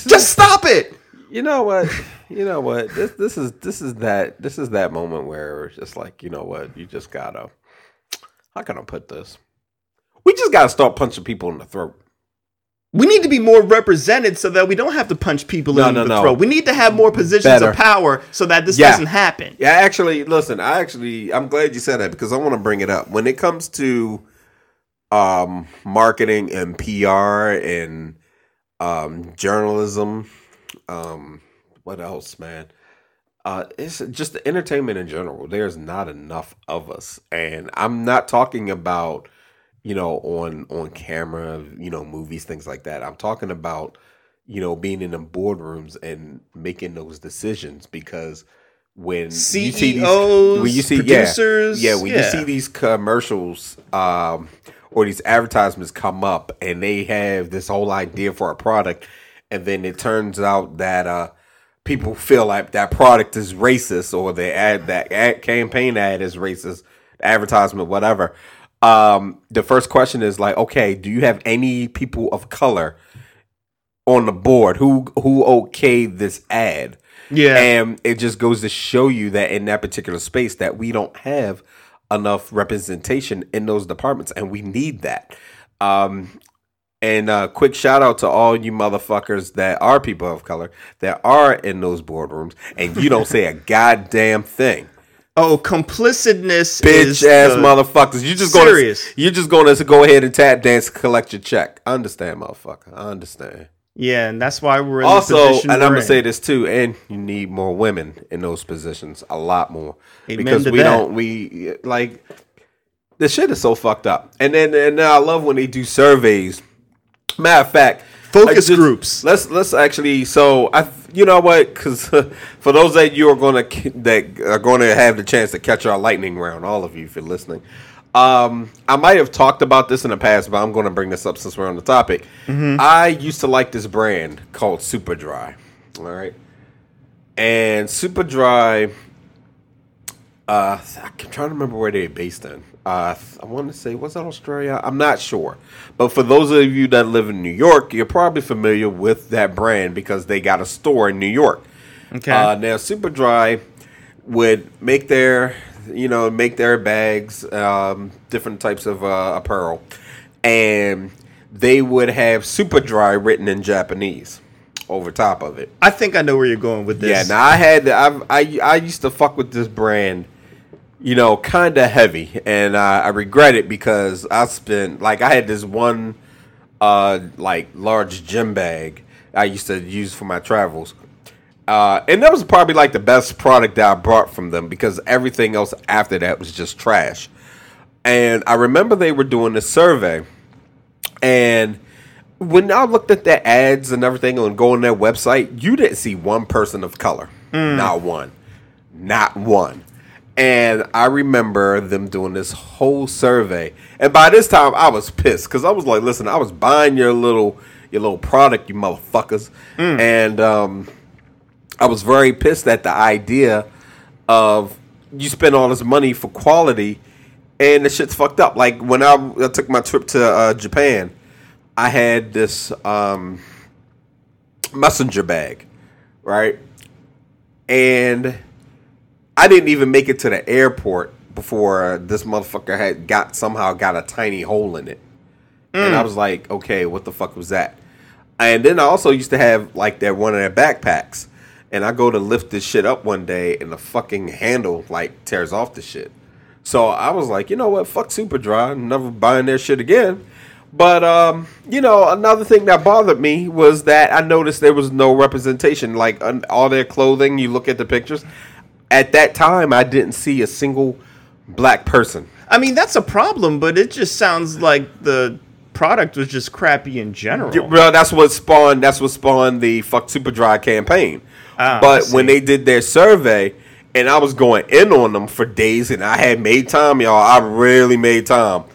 Just stop it! you know what? You know what? This this is this is that this is that moment where it's just like you know what? You just gotta. How can I put this? We just gotta start punching people in the throat. We need to be more represented so that we don't have to punch people No, in no, the no. throat. We need to have more positions Better. of power so that this Yeah. doesn't happen. Yeah, actually, listen. I actually, I'm glad you said that because I want to bring it up when it comes to um, marketing and PR and um, journalism. Um, what else, man? Uh, it's just the entertainment in general. There's not enough of us, and I'm not talking about you know on on camera, you know, movies, things like that. I'm talking about you know being in the boardrooms and making those decisions because when CEOs, you see these, when you see producers, yeah, yeah, when yeah. you see these commercials um, or these advertisements come up, and they have this whole idea for a product, and then it turns out that uh, people feel like that product is racist, or the ad that ad campaign ad is racist, advertisement, whatever. Um, the first question is like, okay, do you have any people of color on the board who who okayed this ad? Yeah. And it just goes to show you that in that particular space that we don't have enough representation in those departments and we need that. Um and uh quick shout out to all you motherfuckers that are people of color that are in those boardrooms and you don't say a goddamn thing. Oh, complicitness is Bitch ass the- motherfuckers. You just Serious. gonna you're just gonna go ahead and tap dance collect your check. I understand, motherfucker. I understand. Yeah, and that's why we're in also, and I'm gonna in. say this too, and you need more women in those positions, a lot more, Amen because to we that. don't we like the shit is so fucked up. And then and I love when they do surveys. Matter of fact, Focus like, groups. Let's let's actually. So I, you know what? Because for those that you are going to that are going to have the chance to catch our lightning round, all of you, if you're listening. Um, I might have talked about this in the past, but I'm going to bring this up since we're on the topic. Mm-hmm. I used to like this brand called Super Dry. All right, and Super Dry. Uh, I'm trying to remember where they're based in. Uh, I want to say was that Australia? I'm not sure, but for those of you that live in New York, you're probably familiar with that brand because they got a store in New York. Okay. Uh, now, Super Dry would make their, you know, make their bags, um, different types of uh, apparel, and they would have Super Dry written in Japanese over top of it. I think I know where you're going with this. Yeah, now I had I've, I I used to fuck with this brand, you know, kind of heavy, and uh, I regret it because I spent like I had this one, uh, like large gym bag I used to use for my travels, uh, and that was probably like the best product that I brought from them because everything else after that was just trash. And I remember they were doing a survey, and when I looked at their ads and everything and go on their website, you didn't see one person of color. Not one. Not one. And I remember them doing this whole survey. And by this time I was pissed because I was like, listen, I was buying your little your little product, you motherfuckers. And um I was very pissed at the idea of you spend all this money for quality and the shit's fucked up. Like when I, I took my trip to uh, Japan, I had this um, messenger bag, right? And I didn't even make it to the airport before this motherfucker had got somehow got a tiny hole in it. And I was like, okay, what the fuck was that? And then I also used to have like that one of their backpacks. And I go to lift this shit up one day and the fucking handle like tears off the shit. So I was like, you know what, fuck Super Dry, I'm never buying their shit again. But um, you know, another thing that bothered me was that I noticed there was no representation. Like on all their clothing, you look at the pictures. At that time, I didn't see a single black person. I mean, that's a problem, but it just sounds like the product was just crappy in general. Yeah, Well, that's what spawned. That's what spawned the "fuck Super Dry" campaign. Ah, but when they did their survey, and I was going in on them for days, and I had made time, y'all. I really made time.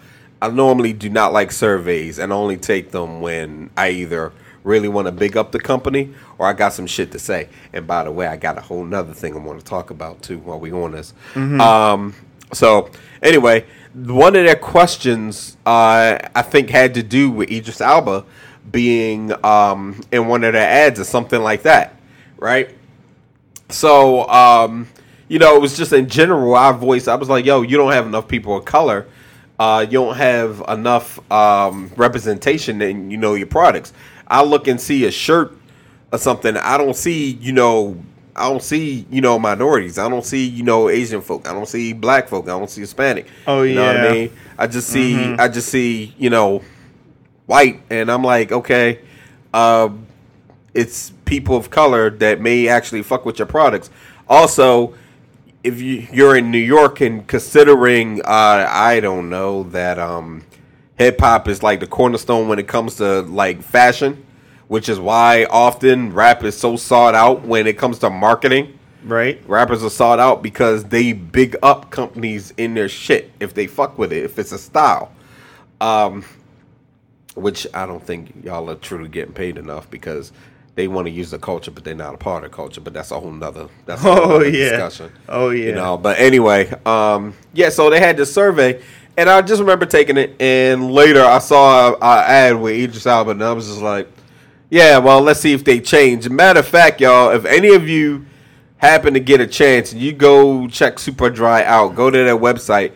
I normally do not like surveys, and only take them when I either really want to big up the company or I got some shit to say. And by the way, I got a whole nother thing I want to talk about too while we on this. Um, so anyway, one of their questions uh, I think had to do with Idris Elba being um, in one of their ads or something like that, right? So, um, you know, it was just in general, our voice, I was like, yo, you don't have enough people of color. Uh, you don't have enough um, representation in, you know, your products. I look and see a shirt or something. I don't see, you know, I don't see, you know, minorities. I don't see, you know, Asian folk. I don't see black folk. I don't see Hispanic. Oh, you know what yeah. I mean? I just see, I just see, you know, white, and I'm like, okay, uh, it's people of color that may actually fuck with your products. Also, if you you're in New York and considering, uh, I don't know that um, hip hop is like the cornerstone when it comes to like fashion, which is why often rap is so sought out when it comes to marketing. Right. Rappers are sought out because they big up companies in their shit if they fuck with it, if it's a style. Um, which I don't think y'all are truly getting paid enough because they want to use the culture, but they're not a part of culture. But that's a whole nother that's a whole Oh yeah. discussion. Oh yeah. You know, but anyway, um, yeah. So they had this survey, and I just remember taking it, and later I saw a, a ad with Idris Elba, and I was just like, yeah, well, let's see if they change. Matter of fact, y'all, if any of you happen to get a chance and you go check Super Dry out, go to their website.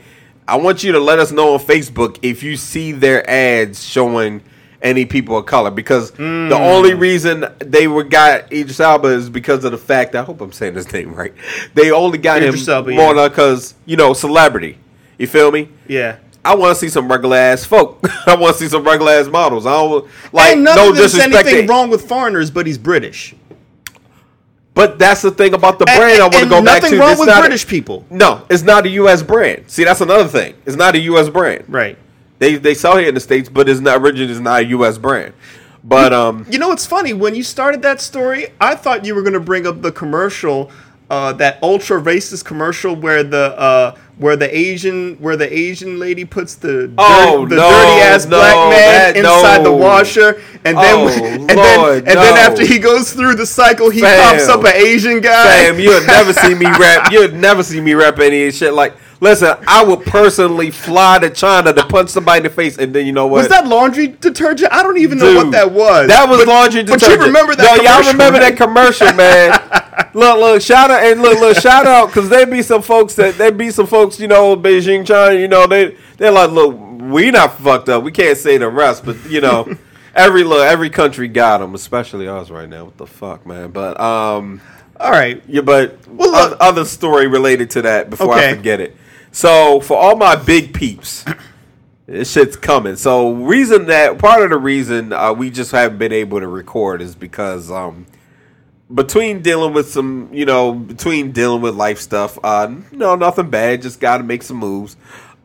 I want you to let us know on Facebook if you see their ads showing any people of color because the hmm. only reason they were got Idris Elba is because of the fact I hope I'm saying his name right. They only got Idris him Elba, more yeah. because you know celebrity. You feel me? yeah. I want to see some regular ass folk. I want to see some regular ass models. I don't like no disrespect. anything to- wrong with foreigners, but he's British. But that's the thing about the And- brand. I want to go back to. nothing wrong It's with not a- British people. No, it's not a U.S. brand. See, that's another thing. It's not a U.S. brand. Right. They they sell here in the states, but it's not originally it's not a U.S. brand. But um, You know what's funny? When you started that story, I thought you were going to bring up the commercial, uh, that ultra racist commercial where the uh, where the Asian where the Asian lady puts the dirt, Oh, the no, dirty ass no, black man that- inside the washer, and then Oh, and Lord, then and then after he goes through the cycle, he Fam. pops up an Asian guy. Fam, you'll never see me rap. You'll never see me rap any shit like. Listen, I would personally fly to China to punch somebody in the face, and then you know what? was that laundry detergent? I don't even know what that was. That was But- laundry But you remember that? No, y'all remember right? that commercial, man. look, look, shout out and look, look, shout out because there be some folks that there be some folks, you know, Beijing, China, you know, they they're like, look, we not fucked up. We can't say the rest, but you know, every look, every country got them, especially ours right now. What the fuck, man? But um. All right. Yeah, but Well, look- other story related to that before I Okay. forget it. So for all my big peeps, this shit's coming. So reason that part of the reason uh, we just haven't been able to record is because um between dealing with some you know between dealing with life stuff, uh no nothing bad, just got to make some moves.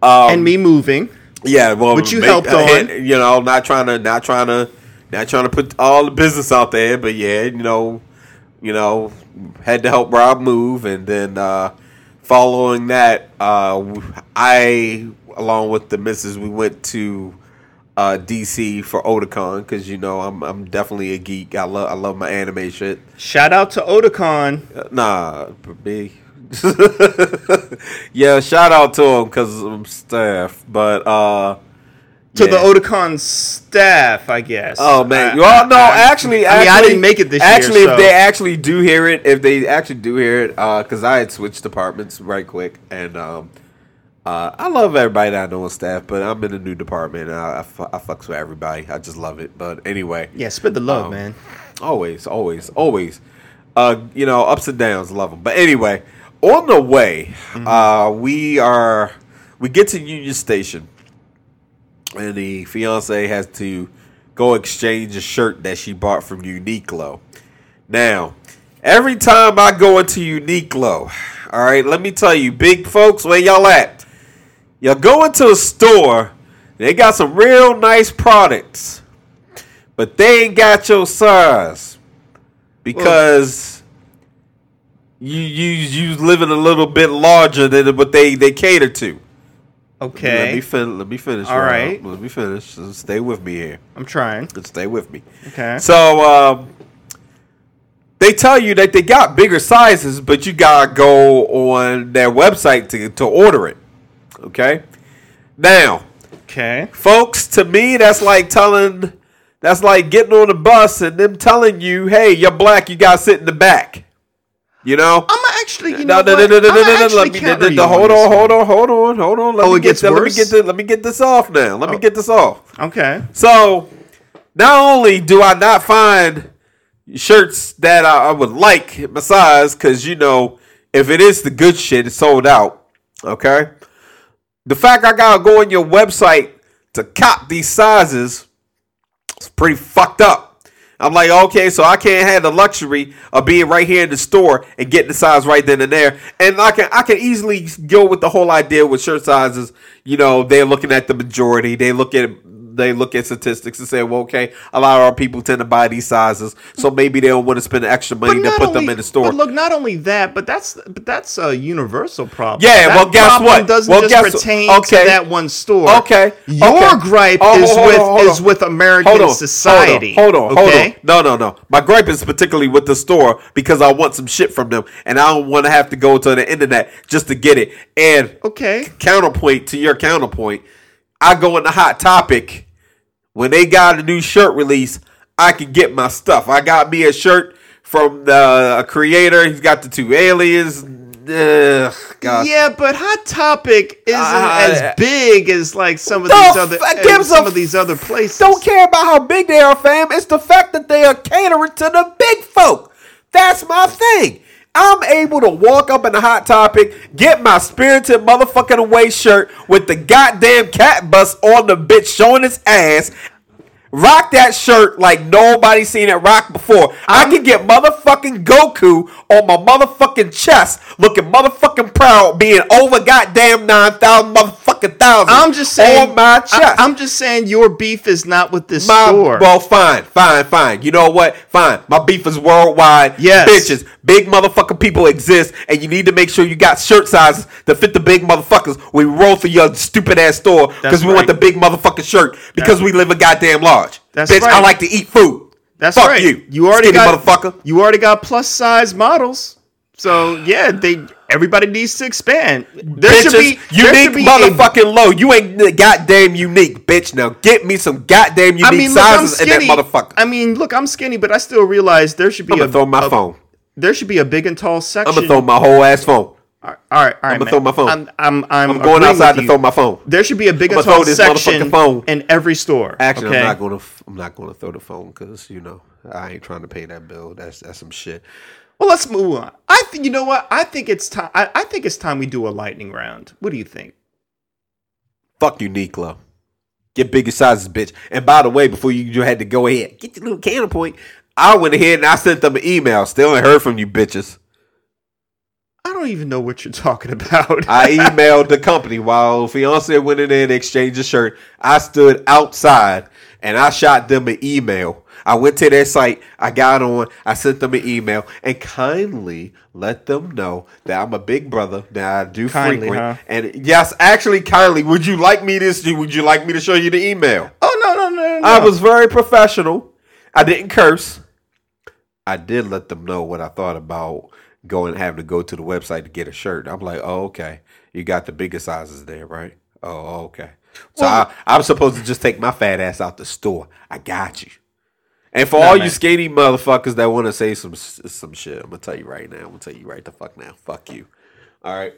Um, And me moving. yeah, well, Which you make- helped uh, on. You know, not trying to, not trying to, not trying to put all the business out there, but yeah, you know, you know, had to help Rob move, and then uh, following that, uh, I, along with the missus, we went to uh, DC for Otakon because you know I'm I'm definitely a geek. I love I love my anime shit. Shout out to Otakon. Uh, Nah, B. yeah, shout out to him because I'm staff, but uh. To the yeah. Otakon staff, I guess. Oh man! I- well, no, I- actually, I mean, I didn't make it this year. actually, year. if so- they actually do hear it, if they actually do hear it, because I had switched departments right quick, and um, uh, I love everybody that I know on staff, but I'm in a new department. And I, I, fu- I fucks with everybody. I just love it. But anyway, yeah, spread the love, Um, man. always, always, always. Uh, you know, ups and downs, love them. But anyway, on the way, uh, we are we get to Union Station, and the fiance has to go exchange a shirt that she bought from Uniqlo. Now, every time I go into Uniqlo, all right, let me tell you, big folks, where y'all at? Y'all go into a store, they got some real nice products, but they ain't got your size because you you you living a little bit larger than what they they cater to. Let Okay, me fin- let me finish. All Rob. right. Let me finish. Stay with me here. I'm trying. Stay with me. Okay. So um, they tell you that they got bigger sizes, but you gotta go on their website to to order it. Okay. Now, Okay. folks, to me, that's like telling, that's like getting on a bus and them telling you, "Hey, you're black. You gotta sit in the back." You know. I'm actually, you No, know, no, no, no, no, no, no, no. actually Let me, counter the, the, hold on, hold on, hold on, hold on. Let Oh, me it get gets the- Let me get the, let me get this off now. Let me Oh. get this off. Okay. So, not only do I not find shirts that I, I would like my size, because you know, if it is the good shit, it's sold out. Okay. The fact I gotta go on your website to cop these sizes is pretty fucked up. I'm like, okay, so I can't have the luxury of being right here in the store and getting the size right then and there. And I can I can easily go with the whole idea with shirt sizes. You know, they're looking at the majority. They look at they look at statistics and say, well, okay, a lot of our people tend to buy these sizes, so maybe they don't want to spend extra money to put them in the store. But look, not only that, but that's but that's a universal problem. Yeah, That well, guess what? Doesn't Well, just guess- pertain okay. to that one store. Okay. your okay. Oh, gripe Oh, is on, with on. is with American Hold on, society. Hold on, hold on, okay? hold on. No, no, no. My gripe is particularly with the store because I want some shit from them, and I don't want to have to go to the internet just to get it. And Okay. counterpoint to your counterpoint, I go in the hot topic when they got a new shirt release. I can get my stuff. I got me a shirt from the a creator. He's got the two aliens. Ugh, God. Yeah, but Hot Topic isn't Uh, as big as like some of these other gives as some of these other places. Don't care about how big they are, fam. It's the fact that they are catering to the big folk. That's my thing. I'm able to walk up in the hot topic, get my spirited motherfucking away shirt with the goddamn cat bus on the bitch showing its ass. Rock that shirt like nobody seen it rock before. i can get motherfucking Goku on my motherfucking chest, looking motherfucking proud, being over goddamn nine thousand motherfucking thousand. I'm just saying on my chest. I, am just saying your beef is not with this My, store. Well, fine, fine, fine. You know what? Fine. My beef is worldwide. Yes. Bitches, big motherfucking people exist, and you need to make sure you got shirt sizes that fit the big motherfuckers we roll through your stupid ass store because we want the big motherfucking shirt because That's- we live a goddamn large. That's Bitch, I like to eat food. That's Fuck right. you. You already skinny got motherfucker. You already got plus size models. So yeah, they everybody needs to expand. There Bitches, should be there unique should be a- motherfucking low. You ain't goddamn unique, bitch. Now get me some goddamn unique I mean, look, sizes in that motherfucker. I mean, look, I'm skinny, but I still realize there should be I'm a throw my a- phone. There should be a big and tall section. I'm gonna throw my whole ass phone. All right, all right, all right, I'ma man. throw my phone. I'm, I'm, I'm, I'm going outside to throw my phone. There should be a big I'ma and tall this section phone. in every store. Actually, okay? I'm not gonna. I'm not gonna throw the phone because you know I ain't trying to pay that bill. That's that's some shit. Well, let's move on. I think you know what? I think it's time. I, I think it's time we do a lightning round. What do you think? Fuck you, Niklo. Get bigger sizes, bitch. And by the way, before you, you had to go ahead, get your little counterpoint. I went ahead and I sent them an email. Still ain't heard from you, bitches. I don't even know what you're talking about. I emailed the company while fiance went in there and exchanged a shirt. I stood outside and I shot them an email. I went to their site, I got on, I sent them an email, and kindly let them know that I'm a big brother that I do Kindly, frequent. huh? And yes, actually, kindly, would you like me to would you like me to show you the email? oh no no no no! I was very professional. I didn't curse. I did let them know what I thought about going having to go to the website to get a shirt. I'm like, oh, okay. You got the bigger sizes there, right? Oh, okay. So I, I'm supposed to just take my fat ass out the store. I got you. And for all man. you skinny motherfuckers that want to say some some shit, I'm gonna tell you right now. I'm gonna tell you right the fuck now. Fuck you. All right.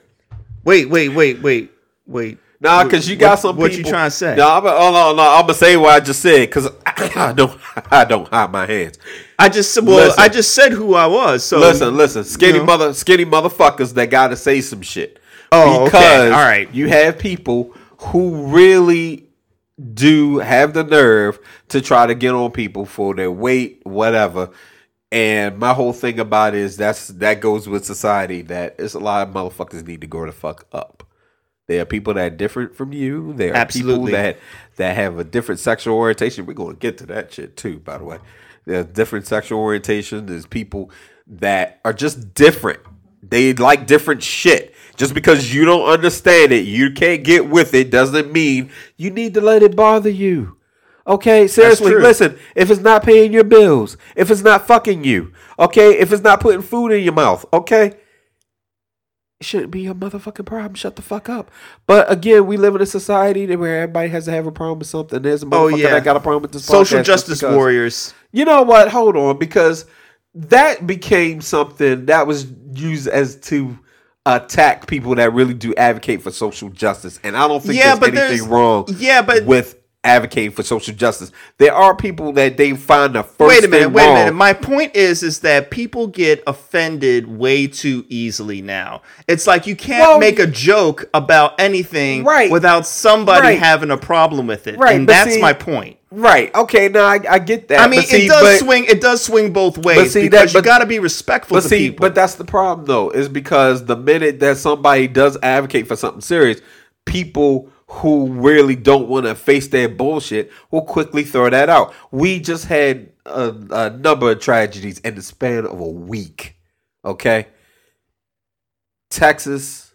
Wait wait wait wait wait. Nah, because you got What- some. what people, you trying to say? No, I'm, oh, oh no, no, I'm gonna say what I just said because I don't. I don't hide my hands. I just well Listen. I just said who I was. So listen, listen, skinny know. mother, skinny motherfuckers that gotta say some shit. Oh, okay. All right. You have people who really do have the nerve to try to get on people for their weight, whatever. And my whole thing about it is that's that goes with society that it's a lot of motherfuckers need to grow the fuck up. There are people that are different from you. There are Absolutely. people that that have a different sexual orientation. We're going to get to that shit too, by the way. There's different sexual orientation. There's people that are just different. They like different shit. Just because you don't understand it, you can't get with it, doesn't mean you need to let it bother you. Okay, seriously, listen. If it's not paying your bills, if it's not fucking you, okay, if it's not putting food in your mouth, okay, it shouldn't be your motherfucking problem. Shut the fuck up. But again, we live in a society where everybody has to have a problem with something. There's a Oh, motherfucker yeah. that got a problem with this. social justice because- warriors. You know what? Hold on, because that became something that was used as to attack people that really do advocate for social justice, and I don't think Yeah, there's but anything there's- wrong. yeah, but- with advocating for social justice, there are people that they find the first Wait a minute, wait a minute. My point is is that people get offended way too easily now. It's like you can't Well, make a joke about anything Right. without somebody Right. having a problem with it. Right, And but that's see- my point. Right? Okay, no, I, I get that. I mean, see, it does but- swing. It does swing both ways see, that- because you got to be respectful But to see, people. but that's the problem though, is because the minute that somebody does advocate for something serious, people who really don't want to face their bullshit will quickly throw that out. We just had a, a number of tragedies in the span of a week. Okay, Texas,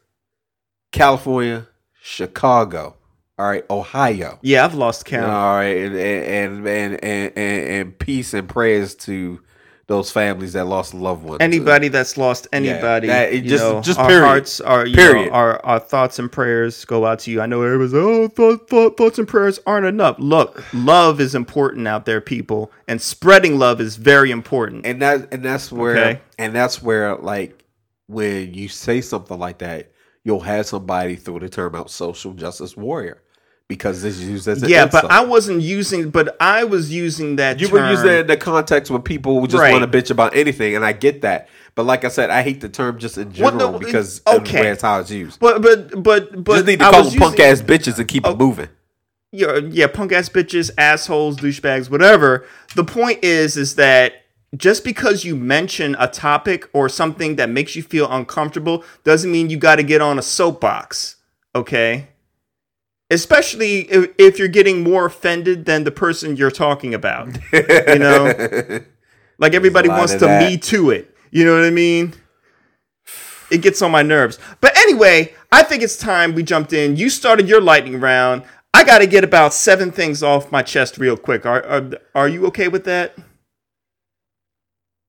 California, Chicago. All right, Ohio. Yeah, I've lost count. All right, and and and and, and, and peace and prayers to those families that lost a loved one. Anybody uh, that's lost anybody, that- it you just- know, just our period. hearts are, Period. know, our, our thoughts and prayers go out to you. I know everybody's like, oh, thought, thought, thoughts and prayers aren't enough. Look, love is important out there, people, and spreading love is very important. and that and that's where Okay. and that's where like when you say something like that, you'll have somebody throw the term out social justice warrior because it's used as an yeah, insult. but I wasn't using, but I was using that. you were term- using it in the context where people who just Right. want to bitch about anything, and I get that. But like I said, I hate the term just in Well, general no, because okay. that's how it's used. But but but but just need to I call was them punk using- ass bitches and keep oh, it moving. yeah, yeah, punk ass bitches, assholes, douchebags, whatever. The point is, is that just because you mention a topic or something that makes you feel uncomfortable doesn't mean you got to get on a soapbox. Okay. Especially if, if you're getting more offended than the person you're talking about. You know, like everybody wants to that. me to it. You know what I mean? It gets on my nerves. But anyway, I think it's time we jumped in. You started your lightning round. I got to get about seven things off my chest real quick. Are, are are you okay with that?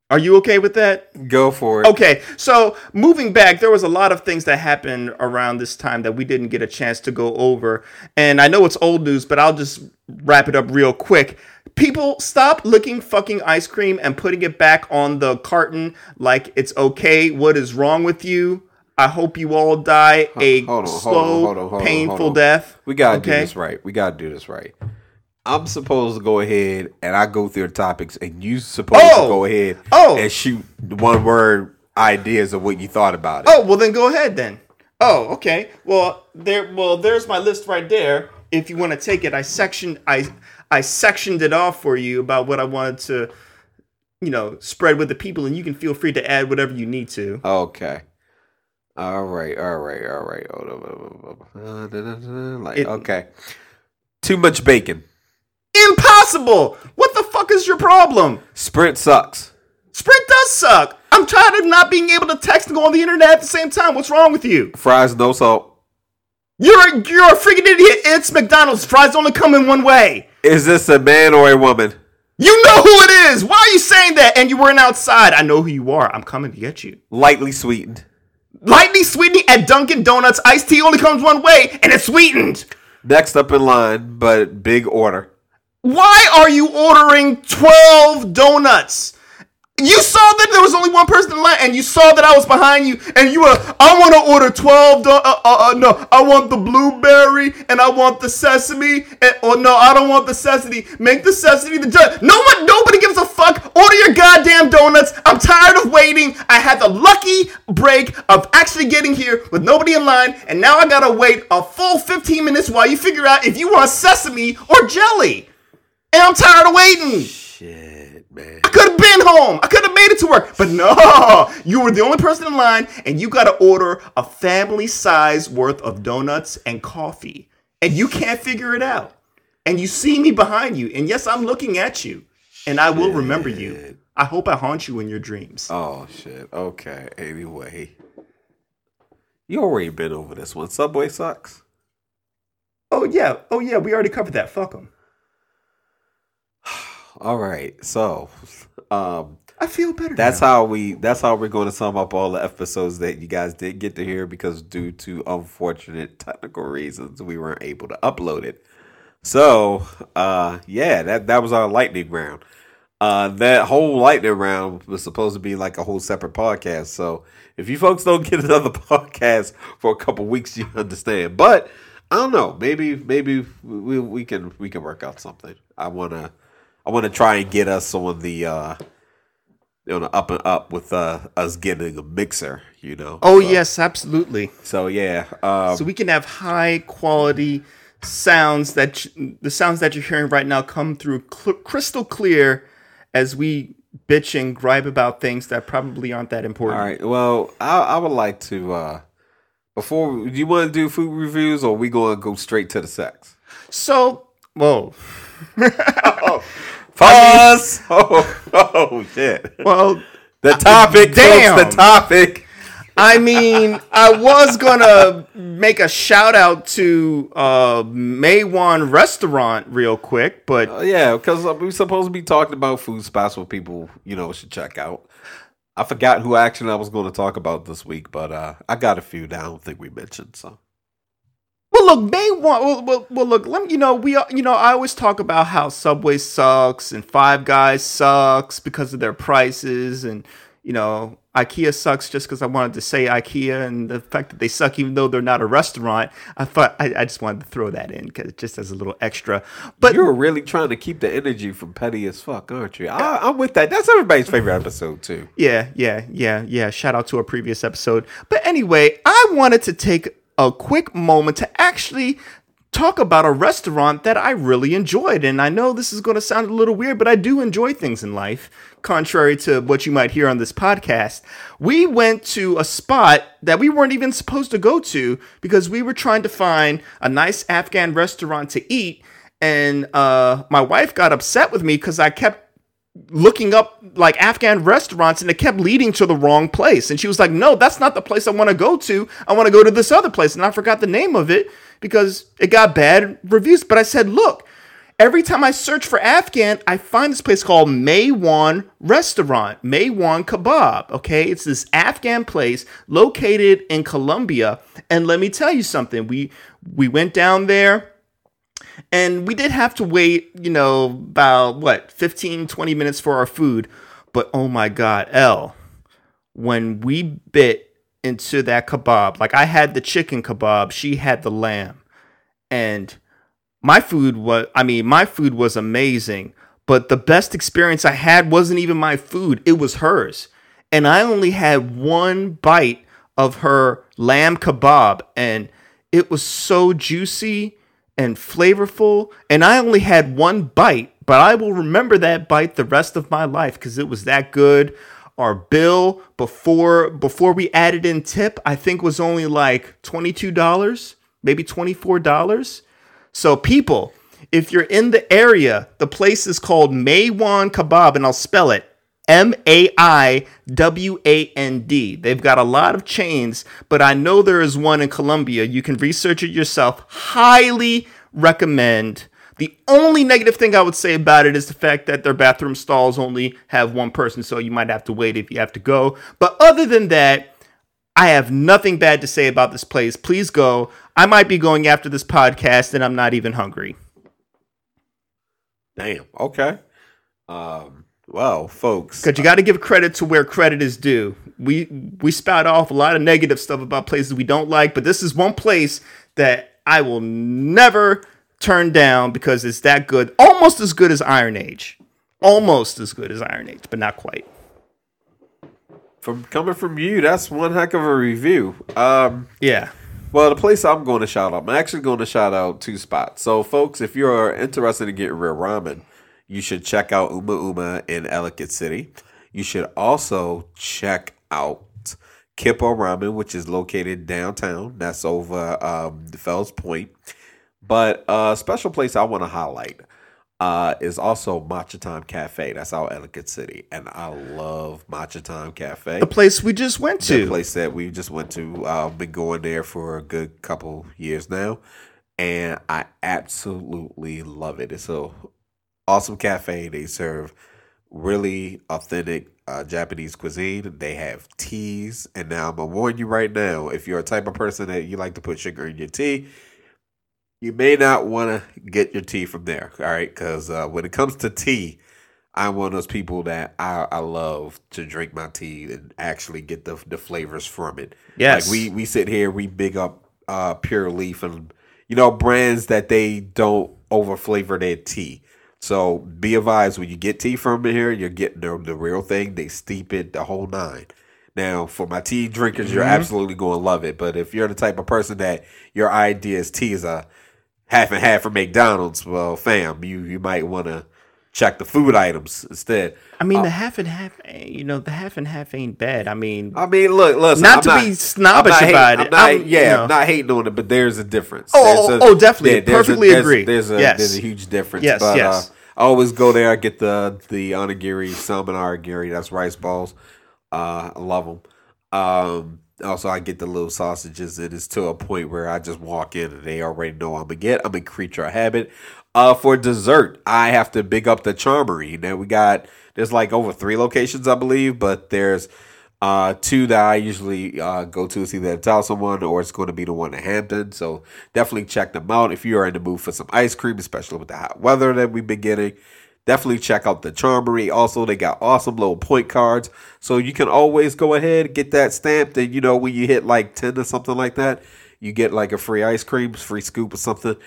Are you okay with that? Go for it. Okay, so moving back, there was a lot of things that happened around this time that we didn't get a chance to go over. And I know it's old news, but I'll just wrap it up real quick. People stop licking fucking ice cream and putting it back on the carton like it's okay. What is wrong with you? I hope you all die a Hold on, slow, hold on, hold on, painful death. We gotta do Okay? this right. We gotta do this right. I'm supposed to go ahead and I go through the topics, and you supposed Oh! to go oh. ahead Oh! and shoot one word ideas of what you thought about it. Oh, well then go ahead then. Oh, okay. Well, there well there's my list right there. If you want to take it, I sectioned I I sectioned it off for you about what I wanted to you know, spread with the people and you can feel free to add whatever you need to. Okay. All right. All right. All right. Like It- okay. Too much bacon. Impossible. What the fuck is your problem? Sprint sucks. Sprint does suck. I'm tired of not being able to text and go on the internet at the same time. What's wrong with you? Fries no salt. You're a, you're a freaking idiot. It's McDonald's. Fries only come in one way. Is this a man or a woman? You know who it is. Why are you saying that? And you weren't outside. I know who you are. I'm coming to get you. Lightly sweetened. Lightly sweetened at Dunkin' Donuts. Iced tea only comes one way, and it's sweetened. Next up in line, but big order. Why are you ordering 12 donuts? You saw that there was only one person in line, and you saw that I was behind you, and you were, I want to order 12 do- uh, uh, uh, no, I want the blueberry, and I want the sesame, and, or no, I don't want the sesame. Make the sesame the judge. No one, nobody gives a fuck. Order your goddamn donuts. I'm tired of waiting. I had the lucky break of actually getting here with nobody in line, and now I gotta wait a full 15 minutes while you figure out if you want sesame or jelly. And I'm tired of waiting. Shit, man. I could have been home. I could have made it to work. But no, you were the only person in line, and you got to order a family size worth of donuts and coffee. And you can't figure it out. And you see me behind you. And yes, I'm looking at you. And I will remember you. I hope I haunt you in your dreams. Oh shit. Okay. Anyway, you already been over this one. Subway sucks. Oh, yeah. Oh, yeah. We already covered that. Fuck them. All right. So, um, I feel better. that's now. how we. That's how we're going to sum up all the episodes that you guys did get to hear because due to unfortunate technical reasons, we weren't able to upload it. So, uh, yeah, that that was our lightning round. Uh, that whole lightning round was supposed to be like a whole separate podcast. So, if you folks don't get another podcast for a couple weeks, you understand. But I don't know. Maybe maybe we we can we can work out something. I wanna I wanna try and get us on the uh on the up and up with uh us getting a mixer. You know. Oh, So- yes. Absolutely. So yeah. Um, so we can have high quality sounds that the sounds that you're hearing right now come through cl- crystal clear as we bitch and gripe about things that probably aren't that important. All right. Well, I, I would like to uh, Before, do you want to do food reviews, or we going to go straight to the sex? So, whoa. Pause. oh, oh shit. Well, The topic, Damn. folks. The topic. I mean, I was gonna make a shout out to uh, Maywan Restaurant real quick, but Uh, yeah, because we're supposed to be talking about food spots where people, you know, should check out. I forgot who actually I was going to talk about this week, but uh, I got a few that I don't think we mentioned. So Well, look, Maywan. Well, well, well, look. Let me. You know, we. are- You know, I always talk about how Subway sucks and Five Guys sucks because of their prices, and you know, IKEA sucks just because I wanted to say IKEA and the fact that they suck, even though they're not a restaurant. I thought I, I just wanted to throw that in because just as a little extra. But you're really trying to keep the energy from petty as fuck, aren't you? I, I'm with that. That's everybody's favorite episode too. Yeah, yeah, yeah, yeah. Shout out to a previous episode. But anyway, I wanted to take a quick moment to actually talk about a restaurant that I really enjoyed. And I know this is going to sound a little weird, but I do enjoy things in life, contrary to what you might hear on this podcast. We went to a spot that we weren't even supposed to go to because we were trying to find a nice Afghan restaurant to eat. And uh, my wife got upset with me because I kept looking up like Afghan restaurants and it kept leading to the wrong place. And she was like, No, that's not the place I want to go to. I want to go to this other place. And I forgot the name of it because it got bad reviews. But I said, Look, every time I search for Afghan, I find this place called Maiwand Restaurant, Maiwand Kebab. Okay, it's this Afghan place located in Columbia. And let me tell you something. We we went down there and we did have to wait, you know, about what, 15, 20 minutes for our food. But oh my God, L, when we bit into that kebab, like I had the chicken kebab, she had the lamb. And my food was, I mean, my food was amazing. But the best experience I had wasn't even my food, it was hers. And I only had one bite of her lamb kebab, and it was so juicy and flavorful. And I only had one bite, but I will remember that bite the rest of my life because it was that good. Our bill before before we added in tip, I think was only like twenty two dollars, maybe twenty four dollars. So people, if you're in the area, the place is called Maiwand Kebab, and I'll spell it M A I W A N D. They've got a lot of chains, but I know there is one in Columbia. You can research it yourself. Highly recommend. The only negative thing I would say about it is the fact that their bathroom stalls only have one person, so you might have to wait if you have to go. But other than that, I have nothing bad to say about this place. Please go. I might be going after this podcast, and I'm not even hungry. Damn. Okay. Um. Well, folks. Because you got to give credit to where credit is due. We we spout off a lot of negative stuff about places we don't like, but this is one place that I will never turn down because it's that good, almost as good as Iron Age, almost as good as Iron Age, but not quite. From coming from you, that's one heck of a review. Um. Yeah, Well, the place I'm going to shout out, I'm actually going to shout out two spots. So, folks, if you're interested in getting real ramen, you should check out Uma Uma in Ellicott City. You should also check out Kippo Ramen, which is located downtown. That's over um, the Fells Point. But a special place I want to highlight uh, is also Matcha Time Cafe. That's out Ellicott City, and I love Matcha Time Cafe the place we just went to. the place that we just went to. Uh, been going there for a good couple years now, and I absolutely love it. It's a awesome cafe. They serve really authentic uh, Japanese cuisine. They have teas, and now I'm gonna warn you right now: if you're a type of person that you like to put sugar in your tea. You may not want to get your tea from there, all right? Because uh, when it comes to tea, I'm one of those people that I, I love to drink my tea and actually get the the flavors from it. Yes. like we we sit here, we big up uh, Pure Leaf and you know brands that they don't over flavor their tea. So be advised when you get tea from here, you're getting the, the real thing. They steep it the whole nine. Now, for my tea drinkers, you're mm-hmm. absolutely going to love it. But if you're the type of person that your idea is tea is a half and half from McDonald's, well, fam, you you might want to check the food items instead. I mean, the half and half, eh, you know, the half and half ain't bad. I mean, I mean, look, listen. Not I'm to be snobbish not about hating- it. I'm not, yeah, you know. I'm not hating on it, but there's a difference. Oh, oh, a- oh, definitely. there's a- Perfectly there's- agree. There's a Yes. there's a huge difference. Yes, but, yes. Uh, I always go there. I get the the onigiri, salmon onigiri. That's rice balls. Uh, I love them. Um, also, I get the little sausages. It is to a point where I just walk in and they already know I'm gonna get. I'm a creature of habit. Uh, for dessert, I have to big up the Charmery. Now we got there's like over three locations, I believe, but there's uh, two that I usually uh, go to. It's either at Towson one or it's going to be the one in Hampden. So definitely check them out if you are in the mood for some ice cream, especially with the hot weather that we've been getting. Definitely check out the Charmery. Also, they got awesome little point cards, so you can always go ahead and get that stamped. And you know when you hit like ten or something like that, you get like a free ice cream, free scoop or something.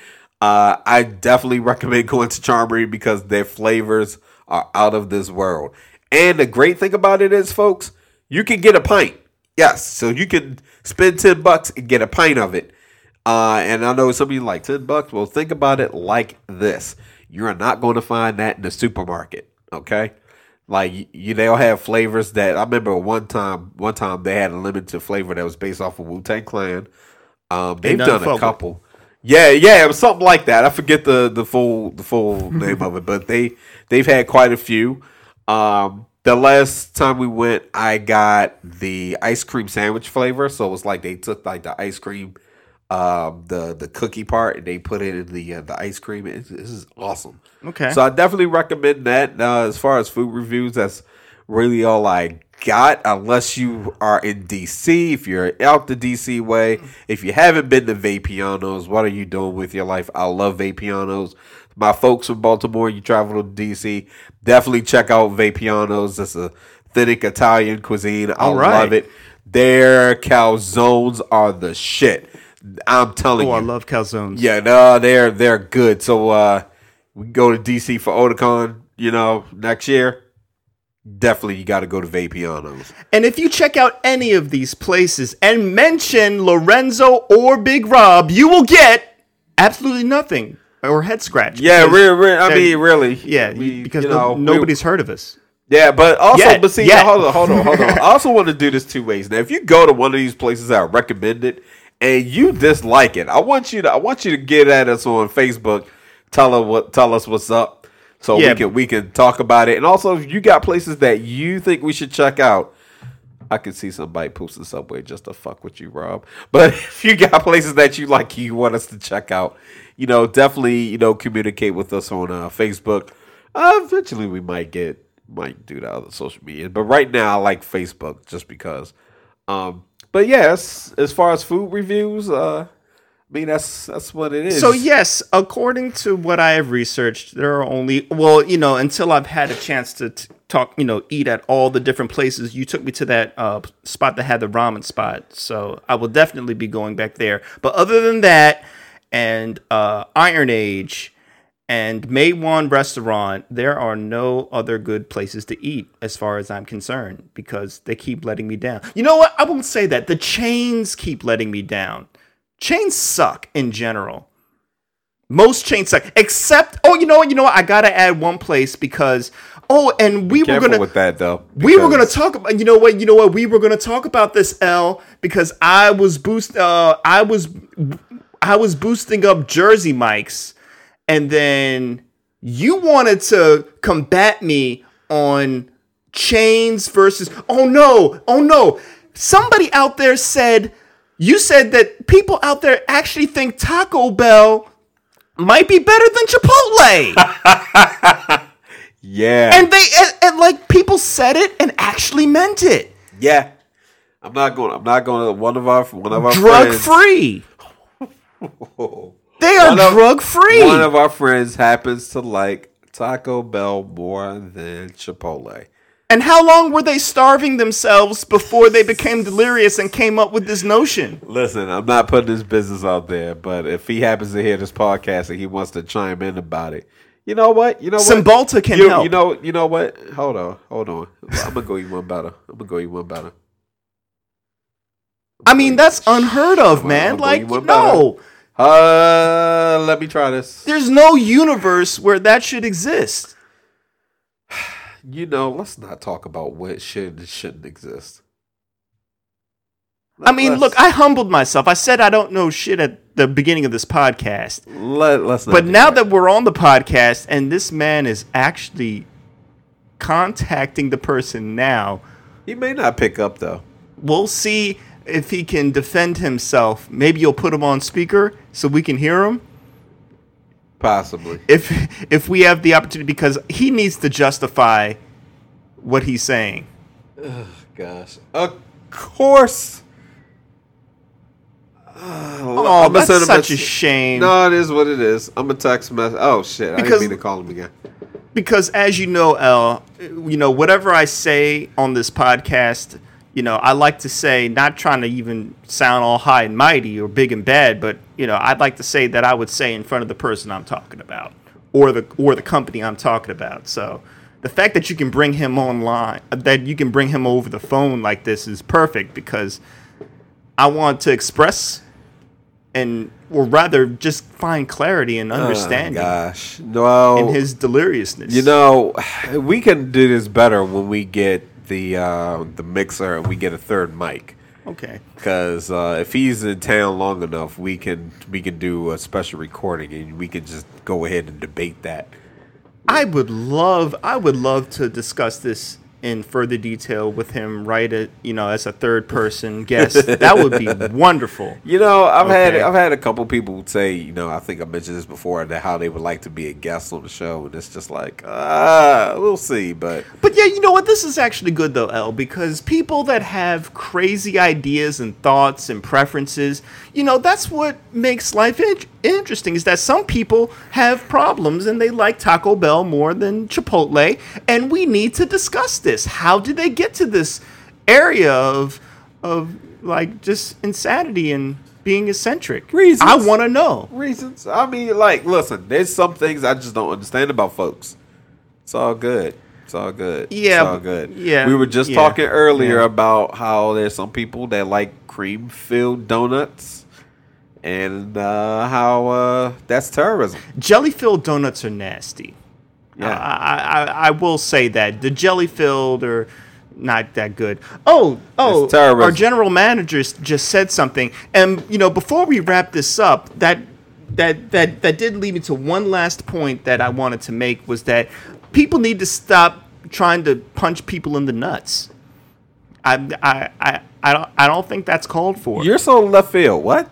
Uh, I definitely recommend going to Charmery because their flavors are out of this world. And the great thing about it is, folks, you can get a pint. Yes, so you can spend ten bucks and get a pint of it. Uh, and I know some of you like ten bucks. Well, think about it like this: you are not going to find that in the supermarket. Okay, like you, you they'll have flavors that I remember one time. One time they had a limited flavor that was based off of Wu Tang Clan. Um, they've done a with. Yeah, yeah, it was something like that. I forget the the full the full name of it, but they they've had quite a few. Um, the last time we went, I got the ice cream sandwich flavor. So it was like they took like the ice cream, um, the the cookie part, and they put it in the uh, the ice cream. It's, this is awesome. Okay. So I definitely recommend that. Uh, as far as food reviews, that's really all I got. Unless you are in DC, if you're out the DC way, if you haven't been to Vapianos, what are you doing with your life? I love Vapianos. My folks from Baltimore, you travel to DC, definitely check out Vapianos. It's a authentic Italian cuisine. I right. love it. Their calzones are the shit. I'm telling oh, you. I love calzones. Yeah, no, they're they're good. So uh we go to DC for Otakon, you know, next year. Definitely you gotta go to Vapianos. And if you check out any of these places and mention Lorenzo or Big Rob, you will get absolutely nothing or head scratch. Yeah, because re- re- I mean really. Yeah, We- because you no- know, we- nobody's heard of us. Yeah, but also, Yet, but see, yet. hold on, hold on, hold on. I also want to do this two ways. Now, if you go to one of these places that I recommended and you dislike it, I want you to, I want you to get at us on Facebook. Tell us what, tell us what's up, so Yeah. we can we can talk about it. And also, if you got places that you think we should check out, I could see somebody posting subway just to fuck with you, Rob. But if you got places that you like, you want us to check out, you know, definitely, you know, communicate with us on uh, Facebook. Uh, eventually, we might get might do that other social media, but right now, I like Facebook just because. Um, but yes, as far as food reviews, uh, I mean that's that's what it is. So yes, according to what I have researched, there are only well, you know, until I've had a chance to t- talk, you know, eat at all the different places. You took me to that uh, spot that had the ramen spot, so I will definitely be going back there. But other than that, and uh, Iron Age and Maiwand Restaurant, there are no other good places to eat as far as I'm concerned because they keep letting me down. You know what? I won't say that. The chains keep letting me down. Chains suck in general. Most chains suck, except oh, you know what? You know what? I gotta add one place because oh, and we were gonna with that though. we were gonna talk about you know what you know what we were gonna talk about this L because I was boost uh I was I was boosting up Jersey Mike's and then you wanted to combat me on chains versus oh no oh no somebody out there said you said that people out there actually think Taco Bell might be better than Chipotle Yeah, and they and, and like people said it and actually meant it yeah. I'm not going. I'm not going to one of our one of our drug friends, free they are of- drug free One of our friends happens to like Taco Bell more than Chipotle. And how long were they starving themselves before they became delirious and came up with this notion Listen, I'm not putting his business out there, but if he happens to hear this podcast and he wants to chime in about it, you know what? You know what? Cymbalta can you, help. You know, you know what? Hold on, hold on. I'm gonna go eat one better. I'm gonna go eat one better. I mean that's unheard of man I'm gonna like no Uh, let me try this. there's no universe where that should exist you know, let's not talk about what should and shouldn't exist. I mean, look, I humbled myself. I said I don't know shit at the beginning of this podcast. let, let's not But now that we're on the podcast and this man is actually contacting the person now, he may not pick up though. we'll see if he can defend himself. Maybe you'll put him on speaker so we can hear him. Possibly. If if we have the opportunity because he needs to justify what he's saying. Gosh. Of course. Oh, I'ma that's send such a s- shame. No, it is what it is. I'm a text message. Oh shit! I Because- didn't mean to call him again. because as you know, L, you know whatever I say on this podcast, you know I like to say not trying to even sound all high and mighty or big and bad, but you know I'd like to say that I would say in front of the person I'm talking about or the or the company I'm talking about. So the fact that you can bring him online, that you can bring him over the phone like this is perfect because I want to express and or rather just find clarity and understanding Oh, gosh, no. in his deliriousness. You know, we can do this better when we get the uh, the mixer and we get a third mic. Okay. Because uh, if he's in town long enough, we can we can do a special recording and we can just go ahead and debate that. I would love I would love to discuss this in further detail with him right at you know as a third person guest. that would be wonderful. You know, I've had I've had a couple people say, you know, I think I mentioned this before that how they would like to be a guest on the show, and it's just like, ah, we'll see. But But yeah, you know what? This is actually good though, L, because people that have crazy ideas and thoughts and preferences, you know, that's what makes life in- interesting. Is that some people have problems and they like Taco Bell more than Chipotle, and we need to discuss this. How did they get to this area of of like just insanity and being eccentric? Reasons. I want to know. reasons, I mean, like, listen, there's some things I just don't understand about folks. It's all good. It's all good. Yeah, it's all good. yeah, we were just yeah, talking earlier yeah. about how there's some people that like cream filled donuts, and uh, how uh, that's terrorism. Jelly filled donuts are nasty. Yeah. I, I, I will say that the jelly filled are not that good. Oh, oh, our general manager just said something, and you know, before we wrap this up, that that that that did lead me to one last point that I wanted to make was that people need to stop trying to punch people in the nuts. I I I, I don't I don't think that's called for. You're so left field. What?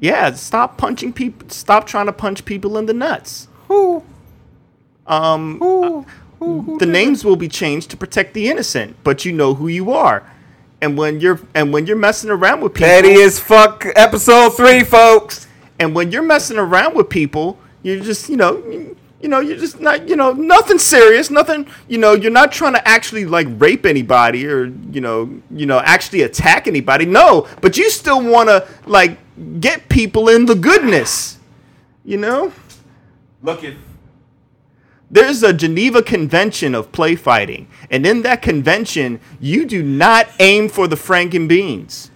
yeah, stop punching people. Stop trying to punch people in the nuts. Who? Um, Who? Who? who the did names will be changed to protect the innocent, but you know who you are. And when you're and when you're messing around with people, Petty as fuck. Episode three, folks. and when you're messing around with people, you're just you know you, you know you're just not you know nothing serious, nothing you know you're not trying to actually like rape anybody or you know you know actually attack anybody. No, but you still want to like get people in the goodness, you know. Looking. There's a Geneva Convention of play fighting, and in that convention, you do not aim for the Franken beans.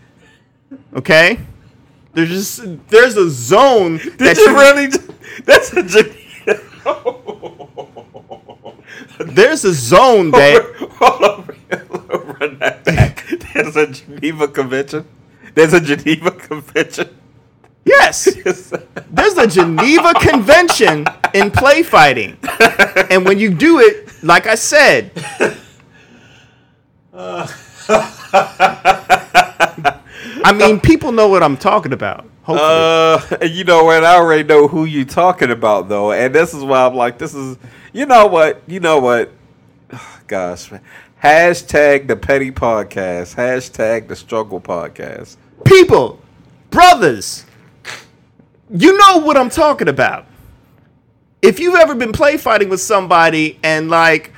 Okay? There's just there's a zone that Did you you- really? That's a. There's a zone that Hold on, run that back. There's a Geneva Convention. There's a Geneva Convention. Yes, there's a Geneva Convention in play fighting, and when you do it, like I said, I mean, people know what I'm talking about. Hopefully. Uh, you know what? I already know who you're talking about, though, and this is why I'm like, this is. You know what? You know what? Gosh, man. hashtag the petty podcast. Hashtag the struggle podcast. people, brothers, you know what I'm talking about. If you've ever been play fighting with somebody and like,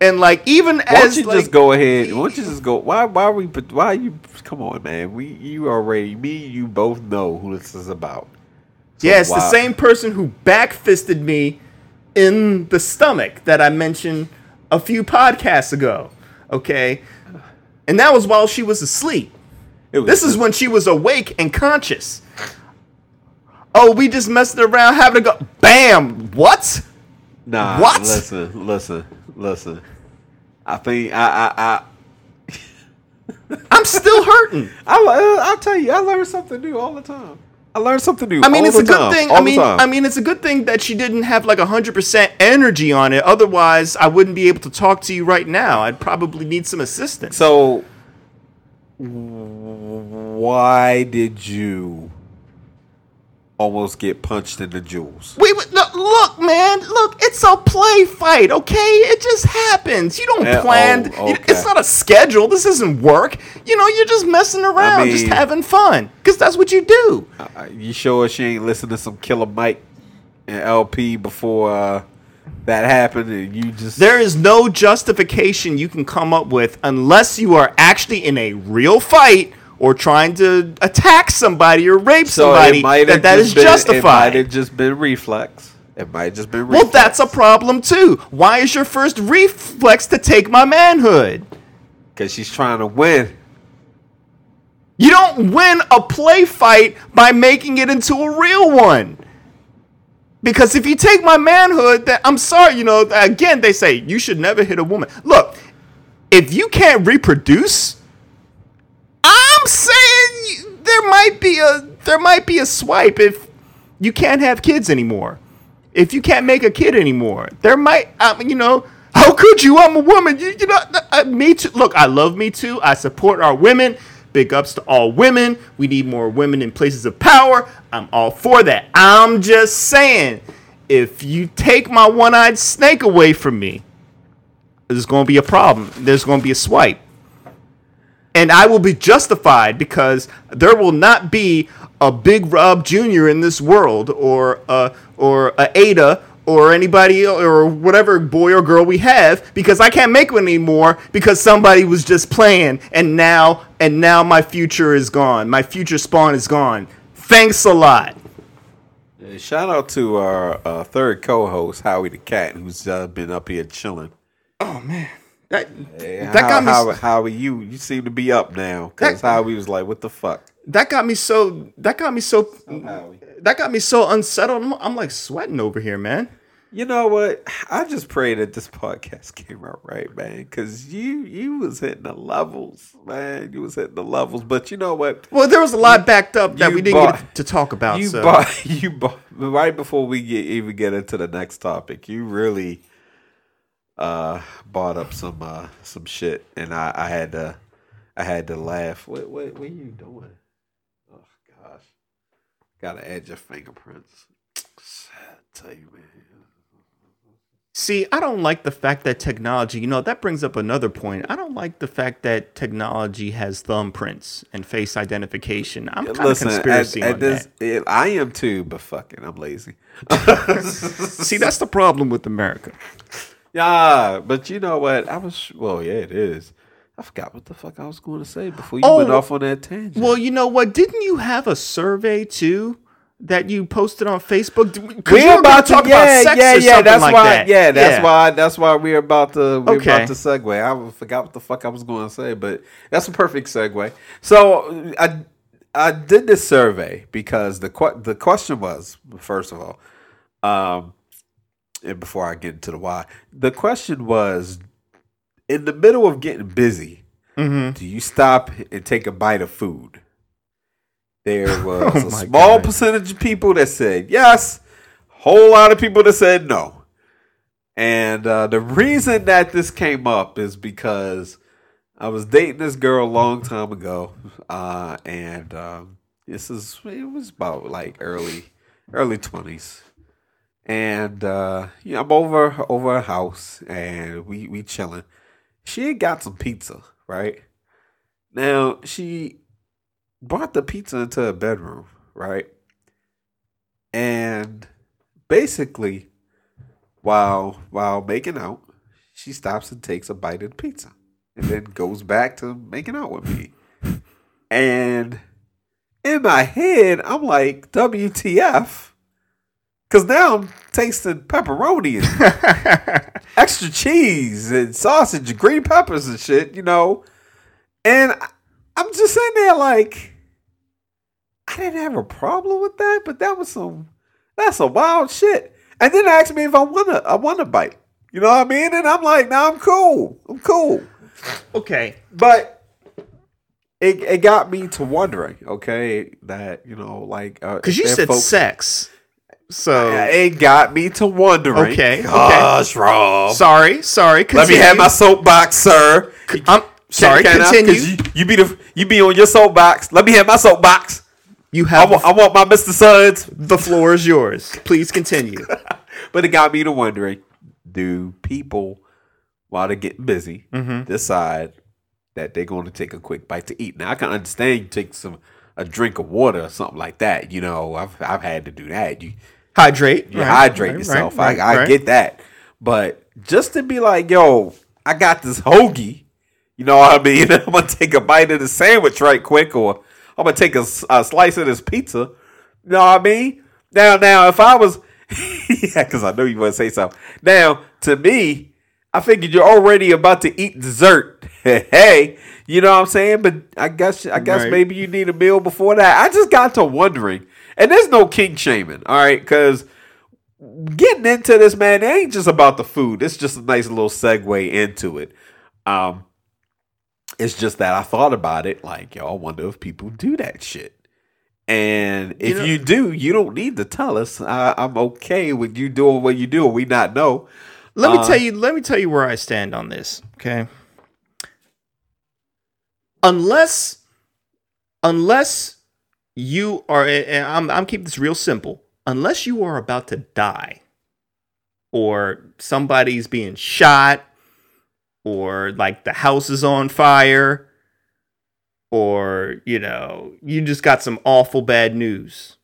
and like even Why as you like, just go ahead? Why don't you just go? Why? Why are we? Why you? Come on, man. We you already me. You both know who this is about. So yeah, it's the same person who backfisted me in the stomach that I mentioned a few podcasts ago. Okay, and that was while she was asleep. Was This is when she was awake and conscious. Oh, we just messing around having a go. Bam! What? Nah, What? Listen, listen, listen. I think I I I I'm still hurting. I, I I'll tell you, I learn something new all the time. I learn something new. I mean, all it's the a good time, thing. I mean. I mean, it's a good thing that she didn't have like hundred percent energy on it. Otherwise, I wouldn't be able to talk to you right now. I'd probably need some assistance. So, why did you almost get punched in the jewels? Wait, wait, no, look, man, look, it's a play fight, okay? It just happens. You don't Eh, plan. oh, okay. It's not a schedule. This isn't work. You know, you're just messing around, just mean- having fun, because that's what you do. Uh, you sure she ain't listening to some Killer Mike and El-P before uh, that happened, and you just There is no justification you can come up with unless you are actually in a real fight or trying to attack somebody or rape so somebody that that is been, It might have just been reflex. It might just been. Reflex. Well, that's a problem too. Why is your first reflex to take my manhood? because she's trying to win. You don't win a play fight by making it into a real one. Because if you take my manhood, then I'm sorry, you know, again, they say you should never hit a woman. Look, if you can't reproduce, I'm saying there might be a there might be a swipe if you can't have kids anymore. If you can't make a kid anymore, there might, um, you know, how could you? I'm a woman. You, you know, me too. Look, I love me too. I support our women. Big ups to all women. We need more women in places of power. I'm all for that. I'm just saying, if you take my one-eyed snake away from me, there's going to be a problem. There's going to be a swipe and I will be justified because there will not be a Big Rob Jr. in this world, or uh, or a Ada, or anybody, or whatever boy or girl we have, because I can't make one anymore because somebody was just playing, and now and now my future is gone. My future spawn is gone. Thanks a lot. Shout out to our uh, third co-host Howie the Cat, who's uh, been up here chilling. Oh Yeah, that how, got me. How, Howie, you you seem to be up now because Howie was like, "What the fuck?" that got me so. That got me so. That got me so unsettled. I'm, I'm like sweating over here, man. You know what? I just pray that this podcast came out right, man. Because you you was hitting the levels, man. You was hitting the levels. But you know what? Well, there was a lot backed up that you we didn't bought- get to talk about. You so. bought you bought right before we get even get into the next topic. You really uh bought up some uh some shit, and I I had to I had to laugh. What what what are you doing? Oh gosh, gotta add your fingerprints. I tell you, man. See, I don't like the fact that technology, you know, that brings up another point. I don't like the fact that technology has thumbprints and face identification. I'm kind of conspiracy at, at on this, that. it, I am too, but fucking, I'm lazy. See, that's the problem with America. Yeah, but you know what? I was well, yeah, it is. I forgot what the fuck I was going to say before you Oh, went off on that tangent. Well, you know what? Didn't you have a survey too that you posted on Facebook? we're about to talk yeah, about sex yeah, or yeah. something That's like why, that. yeah, that's why, that's why we're about to we're Okay. about to segue. I forgot what the fuck I was going to say, but that's a perfect segue. So I I did this survey because the the question was first of all, um, and before I get into the why, the question was in the middle of getting busy, Mm-hmm. do you stop and take a bite of food? There was Oh a small God. percentage of people that said yes, whole lot of people that said no. And uh, the reason that this came up is because I was dating this girl a long time ago, uh, and um, this is it was about like early early twenties, and uh, you know, I'm over over her house, and we we chilling. She had got some pizza, right? Now she brought the pizza into her bedroom, right? And basically, while while making out, she stops and takes a bite of the pizza, and then goes back to making out with me. And in my head, I'm like, WTF? Because now I'm tasting pepperoni and extra cheese and sausage and green peppers and shit, you know. And I'm just sitting there like, I didn't have a problem with that, but that was some, that's some wild shit. And then asked me if I want to, I want a bite. You know what I mean? And I'm like, nah, I'm cool. I'm cool. Okay. But it it got me to wondering, okay, that you know, like uh, Because you said folks- sex. So it got me to wondering. Okay, okay. Gosh, Rob. sorry, sorry. Let me have my soapbox, sir. I'm sorry. Can I- 'cause continue. You, you be the you be on your soapbox. Let me have my soapbox. You have I want my Mr. Suds. the floor is yours. Please continue. But it got me to wondering: Do people, while they're getting busy, Mm-hmm. decide that they're going to take a quick bite to eat? Now I can understand you take some a drink of water or something like that. You know, I've I've had to do that. You Hydrate. you right, hydrate right, yourself. right, I, I get that. But just to be like, yo, I got this hoagie. You know what I mean? I'm gonna take a bite of the sandwich right quick, or I'm gonna take a slice of this pizza. You know what I mean? Now, now, if I was, yeah, because I know you want to say something. Now, to me, I figured you're already about to eat dessert. hey, you know what I'm saying? But I guess, I guess maybe you need a meal before that. I just got to wondering, and there's no king shaming, all right? Because getting into this, man, it ain't just about the food. It's just a nice little segue into it. Um, it's just that I thought about it, like, yo, I wonder if people do that shit. And if know- you do, you don't need to tell us. I, I'm okay with you doing what you do, and we not know. Let me Uh, tell you. Let me tell you where I stand on this. Okay. Unless, unless you are, and I'm I'm keeping this real simple. Unless you are about to die, or somebody's being shot, or like the house is on fire, or you know you just got some awful bad news,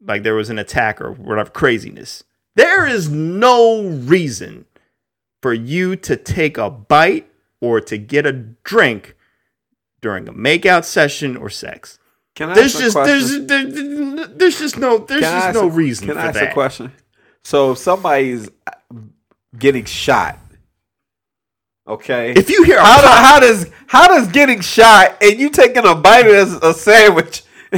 like there was an attack or whatever craziness. There is no reason for you to take a bite or to get a drink during a makeout session or sex. Can I There's ask a just question? there's there, there's just no there's Can just no a- reason Can for I ask that. a question? So if somebody's uh, getting shot, okay. If you hear how, do, how does how does getting shot and you taking a bite of a sandwich?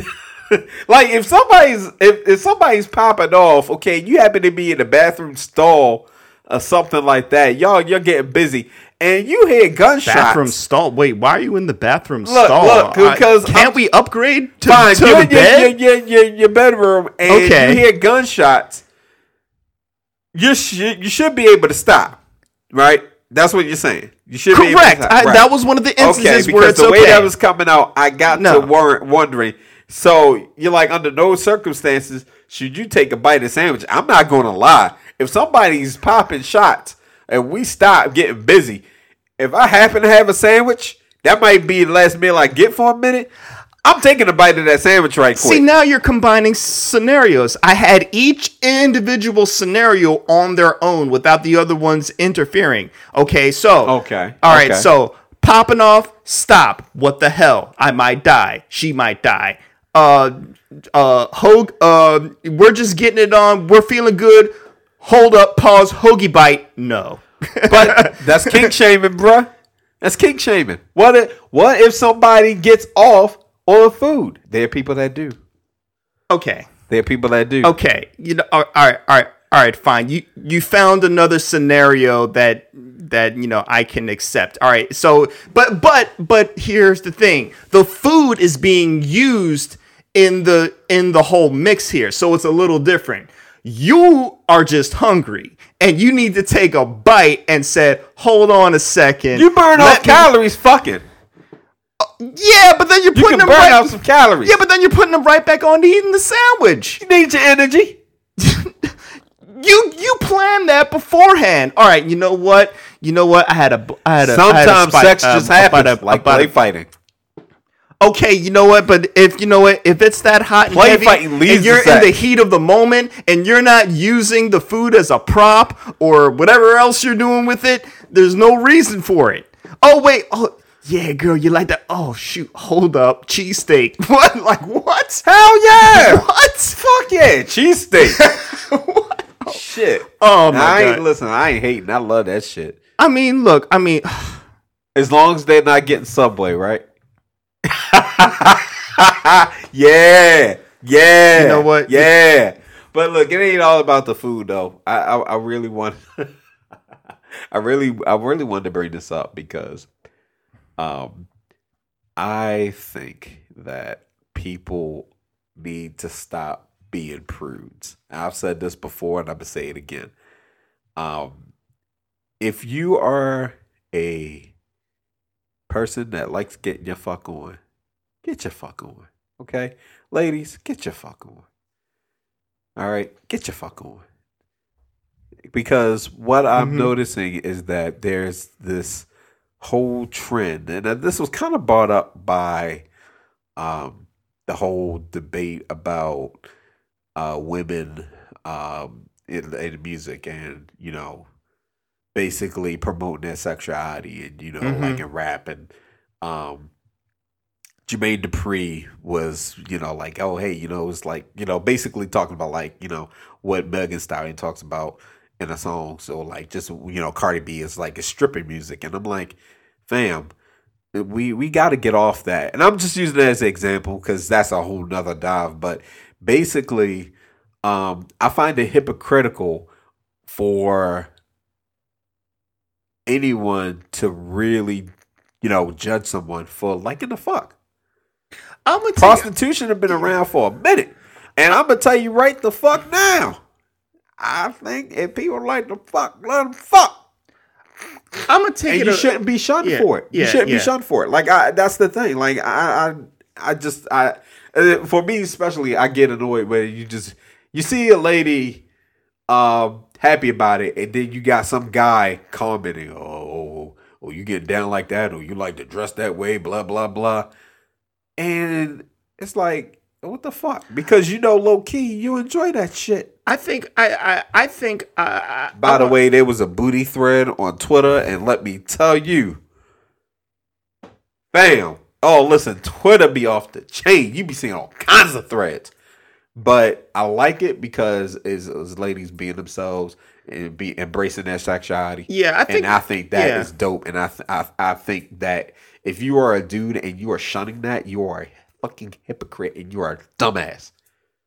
like if somebody's if, if somebody's popping off, okay, you happen to be in the bathroom stall or something like that, y'all you're getting busy and you hear gunshots. bathroom stall. Wait, why are you in the bathroom Look, stall? look, I- because can't I'm- we upgrade to, Fine, to you're the bed? your, your, your, your bedroom and Okay. you hear gunshots. You should you should be able to stop, right? That's what you're saying. You should be able to Correct. stop. I, Right. That was one of the okay instances because where it's the way okay. that was coming out, I got No. to wor- wondering. So you're like, under no circumstances should you take a bite of sandwich. I'm not going to lie. If somebody's popping shots and we stop getting busy, if I happen to have a sandwich, that might be the last meal I get for a minute. I'm taking a bite of that sandwich right quick. See, now you're combining scenarios. I had each individual scenario on their own without the other ones interfering. Okay, so. Okay, All right, okay. so popping off, stop. What the hell? I might die. She might die. Uh, uh, Hogue, uh, we're just getting it on. We're feeling good. Hold up, pause, hoagie bite. No. But that's king shaming, bruh. That's king shaming. What if what if somebody gets off on food? There are people that do. okay. There are people that do. Okay, you know, all right, all right, all right, fine. You you found another scenario that that you know I can accept. All right, so but but but here's the thing: the food is being used in the in the whole mix here, so it's a little different. You are just hungry, and you need to take a bite and said, "Hold on a second. You burn off me- calories fucking. Yeah, but then you're You putting can them burn right. off some calories. yeah, but then you're putting them right back on to eating the sandwich. you need your energy. You you planned that beforehand. All right. You know what? You know what? I had a I had a I had a Sometimes spike, sex um, just happens, about a- like about play a- fighting. Okay, you know what? But if you know what, if it's that hot and heavy, and you're to in the heat of the moment, and you're not using the food as a prop or whatever else you're doing with it, there's no reason for it. Oh wait, oh yeah, girl, you like that? Oh shoot, hold up, cheesesteak. What? Like what? Hell yeah! What? Fuck yeah, cheesesteak. What? Shit. Oh my I ain't God. listen. I ain't hating. I love that shit. I mean, look, I mean. As long as they're not getting Subway, right? yeah, yeah. You know what? Yeah. But look, it ain't all about the food though. I I, I really want. I really, I really wanted to bring this up because, um, I think that people need to stop being prudes. I've said this before, and I'm gonna say it again. Um, if you are a person that likes getting your fuck on, get your fuck on. Okay, ladies, get your fuck on. All right, get your fuck on. Because what I'm Mhm. noticing is that there's this whole trend, and this was kind of brought up by um, the whole debate about uh, women um, in, in music and, you know, basically promoting their sexuality and, you know, Mhm. like in rap. And um, Jermaine Dupri was, you know, like, oh, hey, you know, it was like, you know, basically talking about like, you know, what Megan Stallion talks about in a song. So like, just you know, Cardi B is like it's stripping music, and I'm like, fam, we we got to get off that. And I'm just using that as an example because that's a whole nother dive. But basically, um, I find it hypocritical for anyone to really, you know, judge someone for liking the fuck. I'm gonna tell you, Prostitution have been around for a minute. And I'm gonna tell you right the fuck now. I think if people like the fuck, let them fuck. I'm gonna take And it. you a- shouldn't be shunned yeah, for it. You yeah, shouldn't yeah. be shunned for it. Like I, that's the thing. Like I, I, I just I, for me especially, I get annoyed when you just you see a lady, um, happy about it, and then you got some guy commenting, oh, oh, oh, you get down like that, or you like to dress that way, blah blah blah, and it's like. What the fuck? Because you know, low key, you enjoy that shit. I think I I, I think uh, I, By the I'm- way, there was a booty thread on Twitter, and let me tell you, bam. Oh, listen, Twitter be off the chain. You be seeing all kinds of threads, but I like it because it's, it's ladies being themselves and be embracing their sexuality. Yeah, I think- and I think that is yeah. dope. And I, th- I I think that if you are a dude and you are shunning that, you are a fucking hypocrite and you are a dumbass.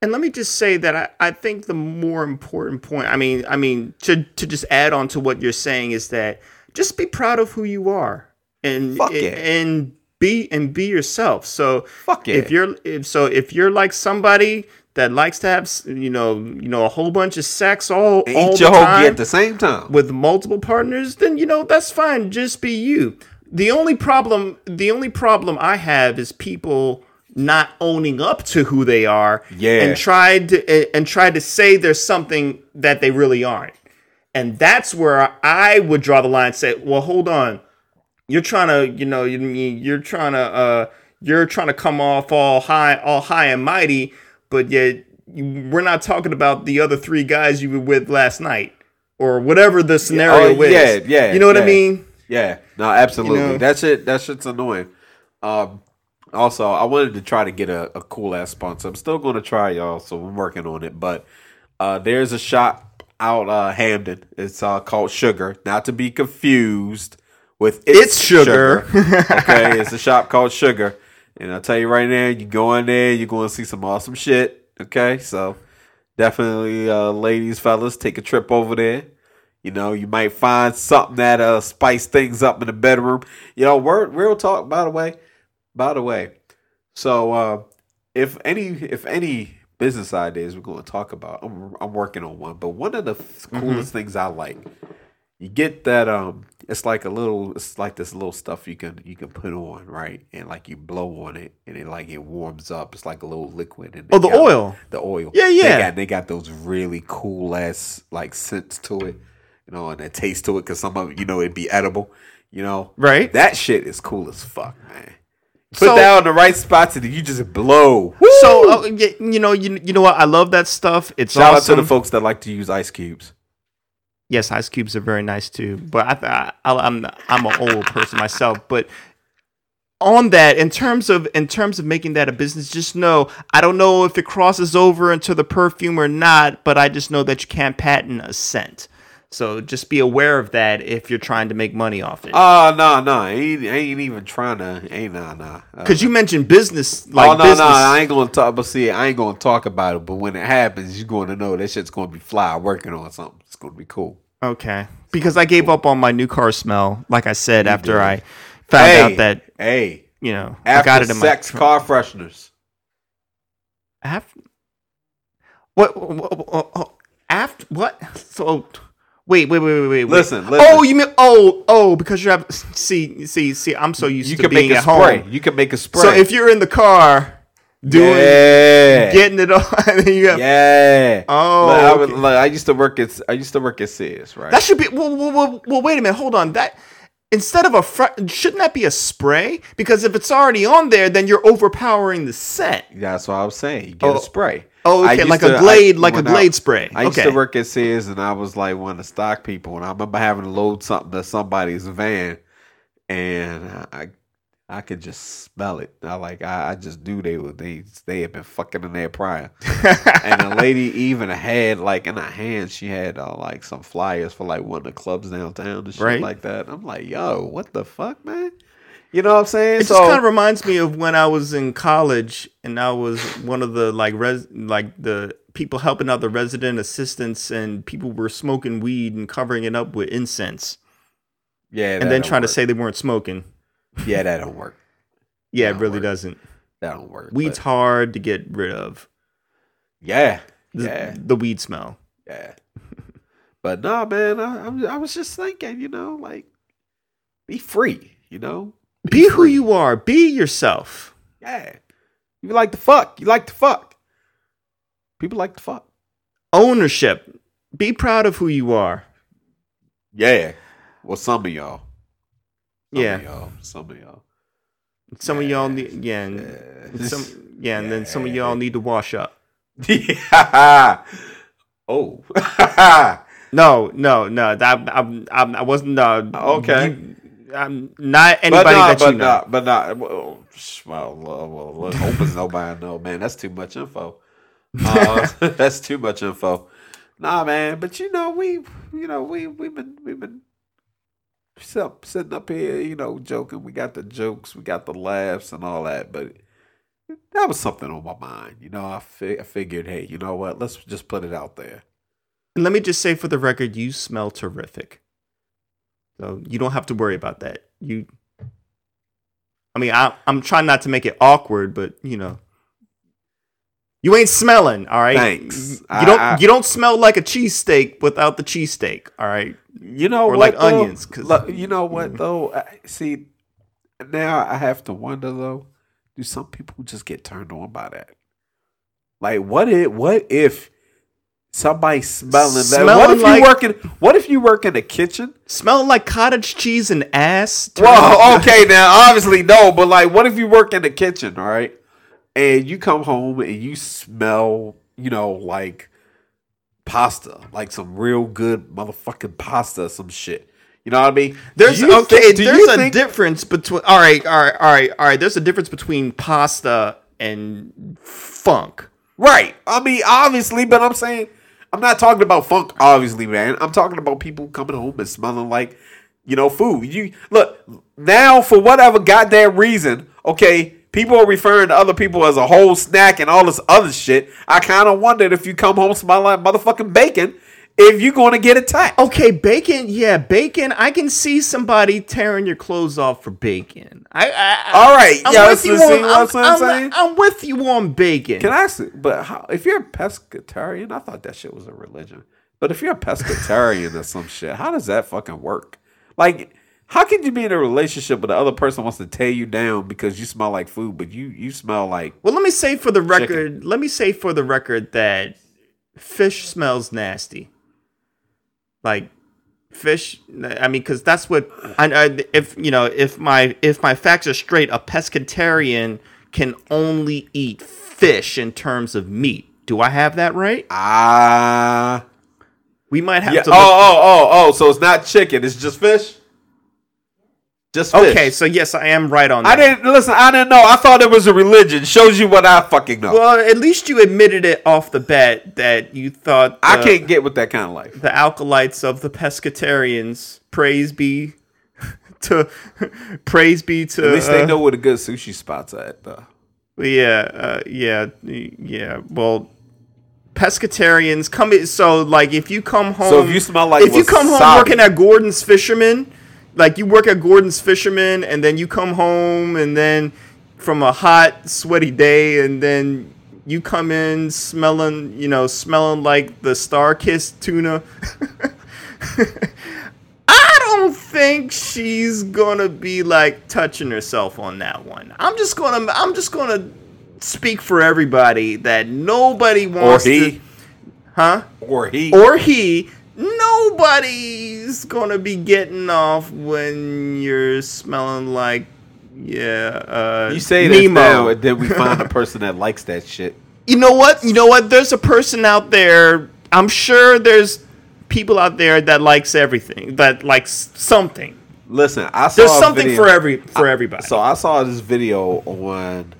And let me just say that I, I think the more important point, I mean, I mean, to to just add on to what you're saying is that just be proud of who you are and Fuck yeah. and be and be yourself. So Fuck yeah. if you're if so if you're like somebody that likes to have you know you know a whole bunch of sex all And all the time at the same time. with multiple partners, then you know that's fine. Just be you. The only problem, the only problem I have is people not owning up to who they are, Yeah. and tried to and tried to say there's something that they really aren't, and that's where I would draw the line. and Say, well, hold on, you're trying to, you know, you you're trying to, uh, you're trying to come off all high, all high and mighty, but yet you, we're not talking about the other three guys you were with last night or whatever the scenario Oh, is. yeah, yeah, You know what I mean? Yeah, no, absolutely. You know? That shit, that shit's annoying. Um, also, I wanted to try to get a, a cool ass sponsor. I'm still going to try, y'all. So I'm working on it. But uh, there's a shop out uh, Hampden. It's uh, called Sugar, not to be confused with It's, It's Sugar. okay, it's a shop called Sugar, and I'll tell you right now, you go in there, you're going to see some awesome shit. Okay, so definitely, uh, ladies, fellas, take a trip over there. You know, you might find something that uh spice things up in the bedroom. You know, word real talk. By the way, by the way, so uh, if any if any business ideas we're going to talk about, I'm I'm working on one. But one of the f- coolest things I like, you get that um, it's like a little, it's like this little stuff you can you can put on right, and like you blow on it, and it like it warms up. It's like a little liquid. And Oh, the got- oil. the oil. Yeah, They yeah. got, they got those really cool ass like scents to it, you know, and a taste to it because some of it, you know, it'd be edible, you know. Right. That shit is cool as fuck, man. Put So- that on the right spots and you just blow. So uh, you know, you, you know what? I love that stuff. It's Shout awesome. out to the folks that like to use ice cubes. Yes, ice cubes are very nice too. But I, I, I'm I'm an old person myself. But on that, in terms of in terms of making that a business, just know I don't know if it crosses over into the perfume or not. But I just know that you can't patent a scent. So just be aware of that if you're trying to make money off it. Oh no, no, I ain't, I ain't even trying to. Ain't nah, nah. Uh, Because you mentioned business, like oh no, business. no, I ain't gonna talk. But see, I ain't gonna talk about it. But when it happens, you're going to know that shit's gonna be fly. Working on something, it's gonna be cool. Okay. Because I gave up on my new car smell, like I said, after did. I found hey, out that hey, you know after I got it in sex my car fresheners. After what? what, what, what after what? So wait, wait, wait, wait, wait. Listen, listen. Oh, you mean oh, oh, because you have see, see, see. I'm so used You to can being make a at spray. home. You can make a spray. So if you're in the car doing yeah, getting it on, and then you have yeah. Oh, Look, I, was- okay. look, I used to work at I used to work at Sears, right? that should be. Well, well, well, well, wait a minute. Hold on. That instead of a fr- shouldn't that be a spray? Because if it's already on there, then you're overpowering the scent. That's what I was saying. You get Oh. a spray. Oh, okay, like to- a glade, I- like a when I- spray. I used okay. to work at Sears, and I was like one of the stock people, and I remember having to load something to somebody's van, and I, I could just smell it. I like, I, I just knew they were they they had been fucking in there prior. and the lady even had like in her hand, she had uh, like some flyers for like one of the clubs downtown and shit Right. like that. I'm like, yo, what the fuck, man? You know what I'm saying? It just kind of reminds me of when I was in college and I was one of the like res like the people helping out the resident assistants and people were smoking weed and covering it up with incense yeah, and then trying to say they weren't smoking. Yeah, that don't work. Yeah, it That'll really work. doesn't. That don't work. Weed's but- hard to get rid of. yeah, The, yeah. the weed smell. Yeah. But no, man, I, I'm- I was just thinking, you know, like, be free, you know? Be who free. you are. Be yourself. Yeah. You like to fuck. You like to fuck. People like to fuck. Ownership. Be proud of who you are. Yeah. Well, some of y'all. Some Yeah. Of y'all. Some of y'all. Some of y'all need yeah, and, some yeah, and then some of y'all need to wash up. yeah. Oh. No, no, no. That I'm, I'm, I wasn't. Uh, Okay. you- I'm not anybody not, that but you know. not, but not. Well, sh- well, well, well, well hope it's nobody know, man. That's too much info. Uh, that's too much info. Nah, man. But you know, we, you know, we we've been we've been sitting up here, you know, joking. We got the jokes, we got the laughs, and all that. But that was something on my mind. You know, I, fi- I figured, hey, you know what? Let's just put it out there. And let me just say for the record, you smell terrific. So you don't have to worry about that. You, I mean, I, I'm trying not to make it awkward, but you know, you ain't smelling. All right. Thanks. You I- don't. I- you don't smell like a cheesesteak without the cheesesteak. All right. You know Or what? like though? onions, 'cause- Look, you know what though? I, see, now I have to wonder though. Do some people just get turned on by that? Like, what if? What if somebody smelling that? What if like- you work in? What if you work in the kitchen? Smelling like cottage cheese and ass. Well, okay, now obviously no, but like, what if you work in the kitchen, all right, and you come home and you smell, you know, like pasta, like some real good motherfucking pasta, some shit. You know what I mean? There's okay. think- there's a think- difference between. All right, all right, all right, all right. There's a difference between pasta and funk. Right. I mean, obviously, but I'm saying I'm not talking about funk, obviously, man. I'm talking about people coming home and smelling like, you know, food. You look now for whatever goddamn reason, okay, people are referring to other people as a whole snack and all this other shit. I kind of wondered if you come home smelling like motherfucking bacon, if you're going to get attacked. Okay, bacon. Yeah, bacon. I can see somebody tearing your clothes off for bacon. I. I All right, I'm yeah, with see you on. I'm, I'm I'm-? I'm with you on bacon. Can I ask, but how, if you're a pescatarian, I thought that shit was a religion. But if you're a pescatarian or some shit, how does that fucking work? Like, how can you be in a relationship but the other person wants to tear you down because you smell like food, but you you smell like Well, let me say for the record. Let me say for the record that fish smells nasty. Like fish. I mean, because that's what I, I. If you know, if my if my facts are straight, a pescatarian can only eat fish in terms of meat. Do I have that right? ah. We might have yeah. to. Oh oh oh oh. So it's not chicken. It's just fish. Just fish. okay, so yes, I am right on that. I didn't listen. I didn't know. I thought it was a religion. Shows you what I fucking know. Well, at least you admitted it off the bat that you thought I can't get with that kind of life. the alkalites of the pescatarians. Praise be to praise be to. At least they uh, know where the good sushi spots are at, though. Yeah, uh, yeah, yeah. Well, pescatarians come in, so like if you come home So if you smell like if you come home working at Gorton's Fisherman, like you work at Gorton's Fisherman and then you come home and then from a hot sweaty day and then you come in smelling, you know, smelling like the StarKist tuna. I don't think she's gonna be like touching herself on that one. I'm just gonna I'm just gonna speak for everybody that nobody wants or he, to huh? or he, Or he nobody's gonna be getting off when you're smelling like yeah, uh you say that Nemo. now, and then we find a person that likes that shit. you know what? You know what? There's a person out there. I'm sure there's people out there that likes everything, that likes something. Listen, I saw There's something video- for every for everybody. So I saw this video on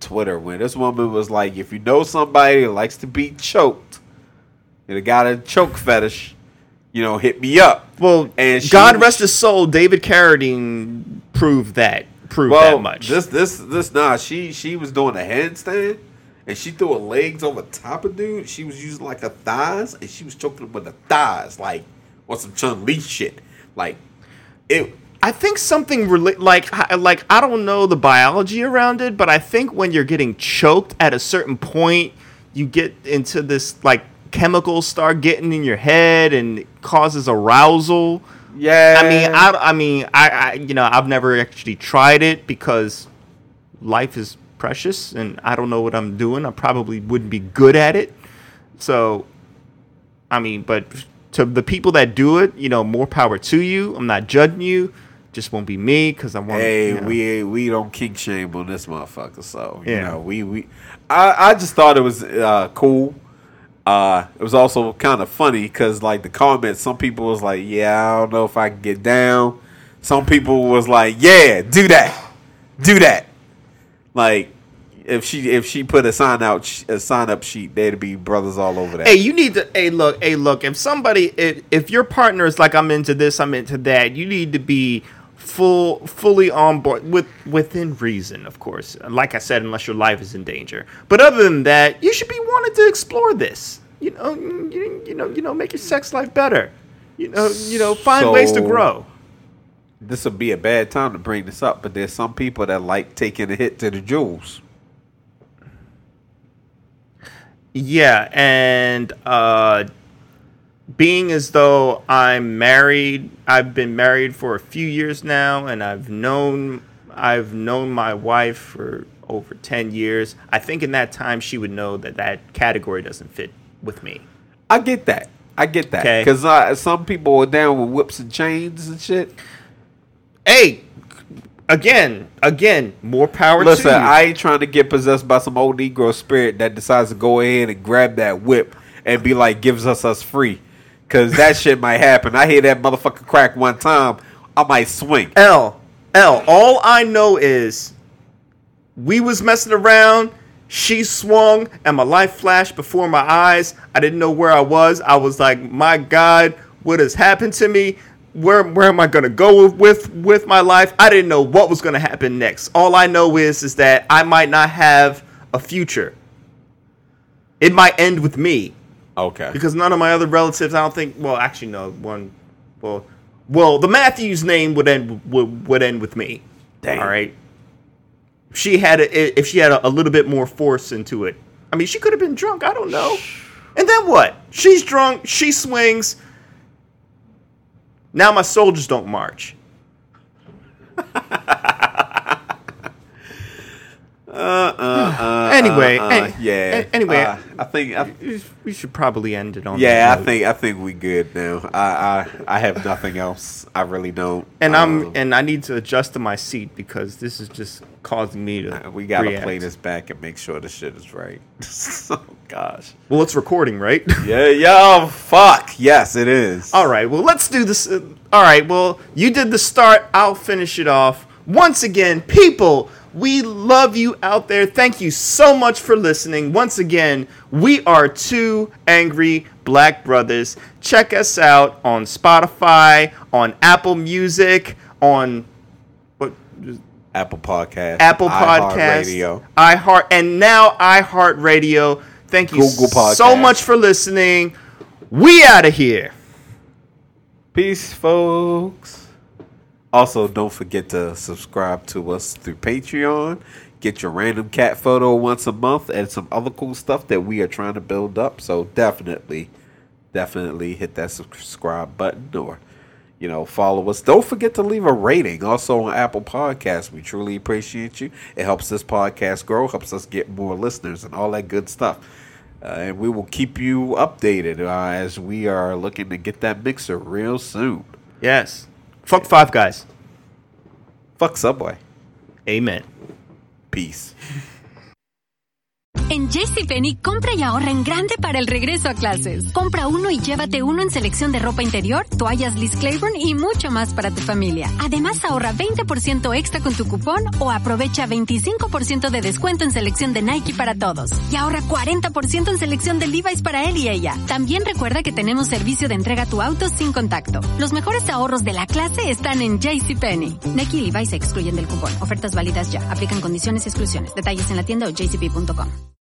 Twitter when this woman was like, "If you know somebody that likes to be choked, and got a choke fetish, you know, hit me up." well, and she God rest his soul, David Carradine proved that. Proved Well, that much. this this this nah, she she was doing a handstand and she threw her legs over top of dude. She was using like her thighs and she was choking him with the thighs, like on some Chun Li shit. Like it I think something rela- like like I don't know the biology around it, but I think when you're getting choked at a certain point, you get into this like chemicals start getting in your head and it causes arousal. Yeah. I mean, I, I mean, I, I, you know, I've never actually tried it because life is precious and I don't know what I'm doing. I probably wouldn't be good at it. So, I mean, but to the people that do it, you know, more power to you. I'm not judging you. Just won't be me because I want. Hey, you know. we we don't kink shame on this motherfucker. So you Yeah. know, we we I, I just thought it was uh, cool. Uh, it was also kind of funny because like the comments, some people was like, "Yeah, I don't know if I can get down." Some people was like, "Yeah, do that, do that." Like if she if she put a sign out a sign up sheet, there'd be brothers all over that. Hey, you need to. Hey, look. Hey, look. If somebody, if, if your partner is like, I'm into this, I'm into that. You need to be full, fully on board with within reason, of course. Like I said, unless your life is in danger. But other than that, you should be wanting to explore this. You know, you, you know, you know, make your sex life better. You know, you know, find ways to grow. this would be a bad time to bring this up, but there's some people that like taking a hit to the jewels. Yeah, and uh, being as though I'm married, I've been married for a few years now, and I've known I've known my wife for over ten years. I think in that time she would know that that category doesn't fit with me. I get that. I get that. Okay. Because uh, some people are down with whips and chains and shit. Hey, again, again, more power Listen. I ain't trying to get possessed by some old Negro spirit that decides to go ahead and grab that whip and be like, gives us us free. Because that shit might happen. I hear that motherfucker crack one time, I might swing. L L. All I know is we was messing around. She swung, and my life flashed before my eyes. I didn't know where I was. I was like, "My God, what has happened to me? Where where am I gonna go with with, with my life?" I didn't know what was gonna happen next. All I know is is that I might not have a future. It might end with me Okay. because none of my other relatives. I don't think. Well, actually, no. One. Well, well, the Matthews name would end would, would end with me. Damn. All right. If she had a, if she had a, a little bit more force into it. I mean, she could have been drunk. I don't know. And then what? She's drunk. She swings. Now my soldiers don't march. anyway, Uh, an- yeah. a- anyway, Uh, I think. I, we should probably end it on. yeah, I think. I think we good now. I. I. I have nothing else. I really don't. And I'm Um, and I need to adjust to my seat because this is just causing me to. We gotta react. play this back and make sure the shit is right. oh gosh. Well, it's recording, right? Yeah, yo, fuck. Yes, it is. All right. Well, let's do this. uh, all right. Well, you did the start. I'll finish it off. Once again, people, we love you out there. Thank you so much for listening. Once again, we are two angry black brothers. Check us out on Spotify, on Apple Music, on what Apple Podcast. Apple Podcasts, Radio. iHeart, and now iHeart Radio. Thank you so much for listening. We out of here. Peace, folks. Also, don't forget to subscribe to us through Patreon. Get your random cat photo once a month and some other cool stuff that we are trying to build up. So definitely, definitely hit that subscribe button or, you know, follow us. Don't forget to leave a rating also on Apple Podcasts. We truly appreciate you. It helps this podcast grow, helps us get more listeners and all that good stuff. Uh, and we will keep you updated uh, as we are looking to get that mixer real soon. Yes. Fuck five guys. Fuck Subway. Amen. Peace. En JCPenney, compra y ahorra en grande para el regreso a clases. Compra uno y llévate uno en selección de ropa interior, toallas Liz Claiborne y mucho más para tu familia. Además, ahorra 20% extra con tu cupón o aprovecha 25% de descuento en selección de Nike para todos. Y ahorra 40% en selección de Levi's para él y ella. También recuerda que tenemos servicio de entrega a tu auto sin contacto. Los mejores ahorros de la clase están en JCPenney. Nike y Levi's se excluyen del cupón. Ofertas válidas ya. Aplican condiciones y exclusiones. Detalles en la tienda o jcp.com.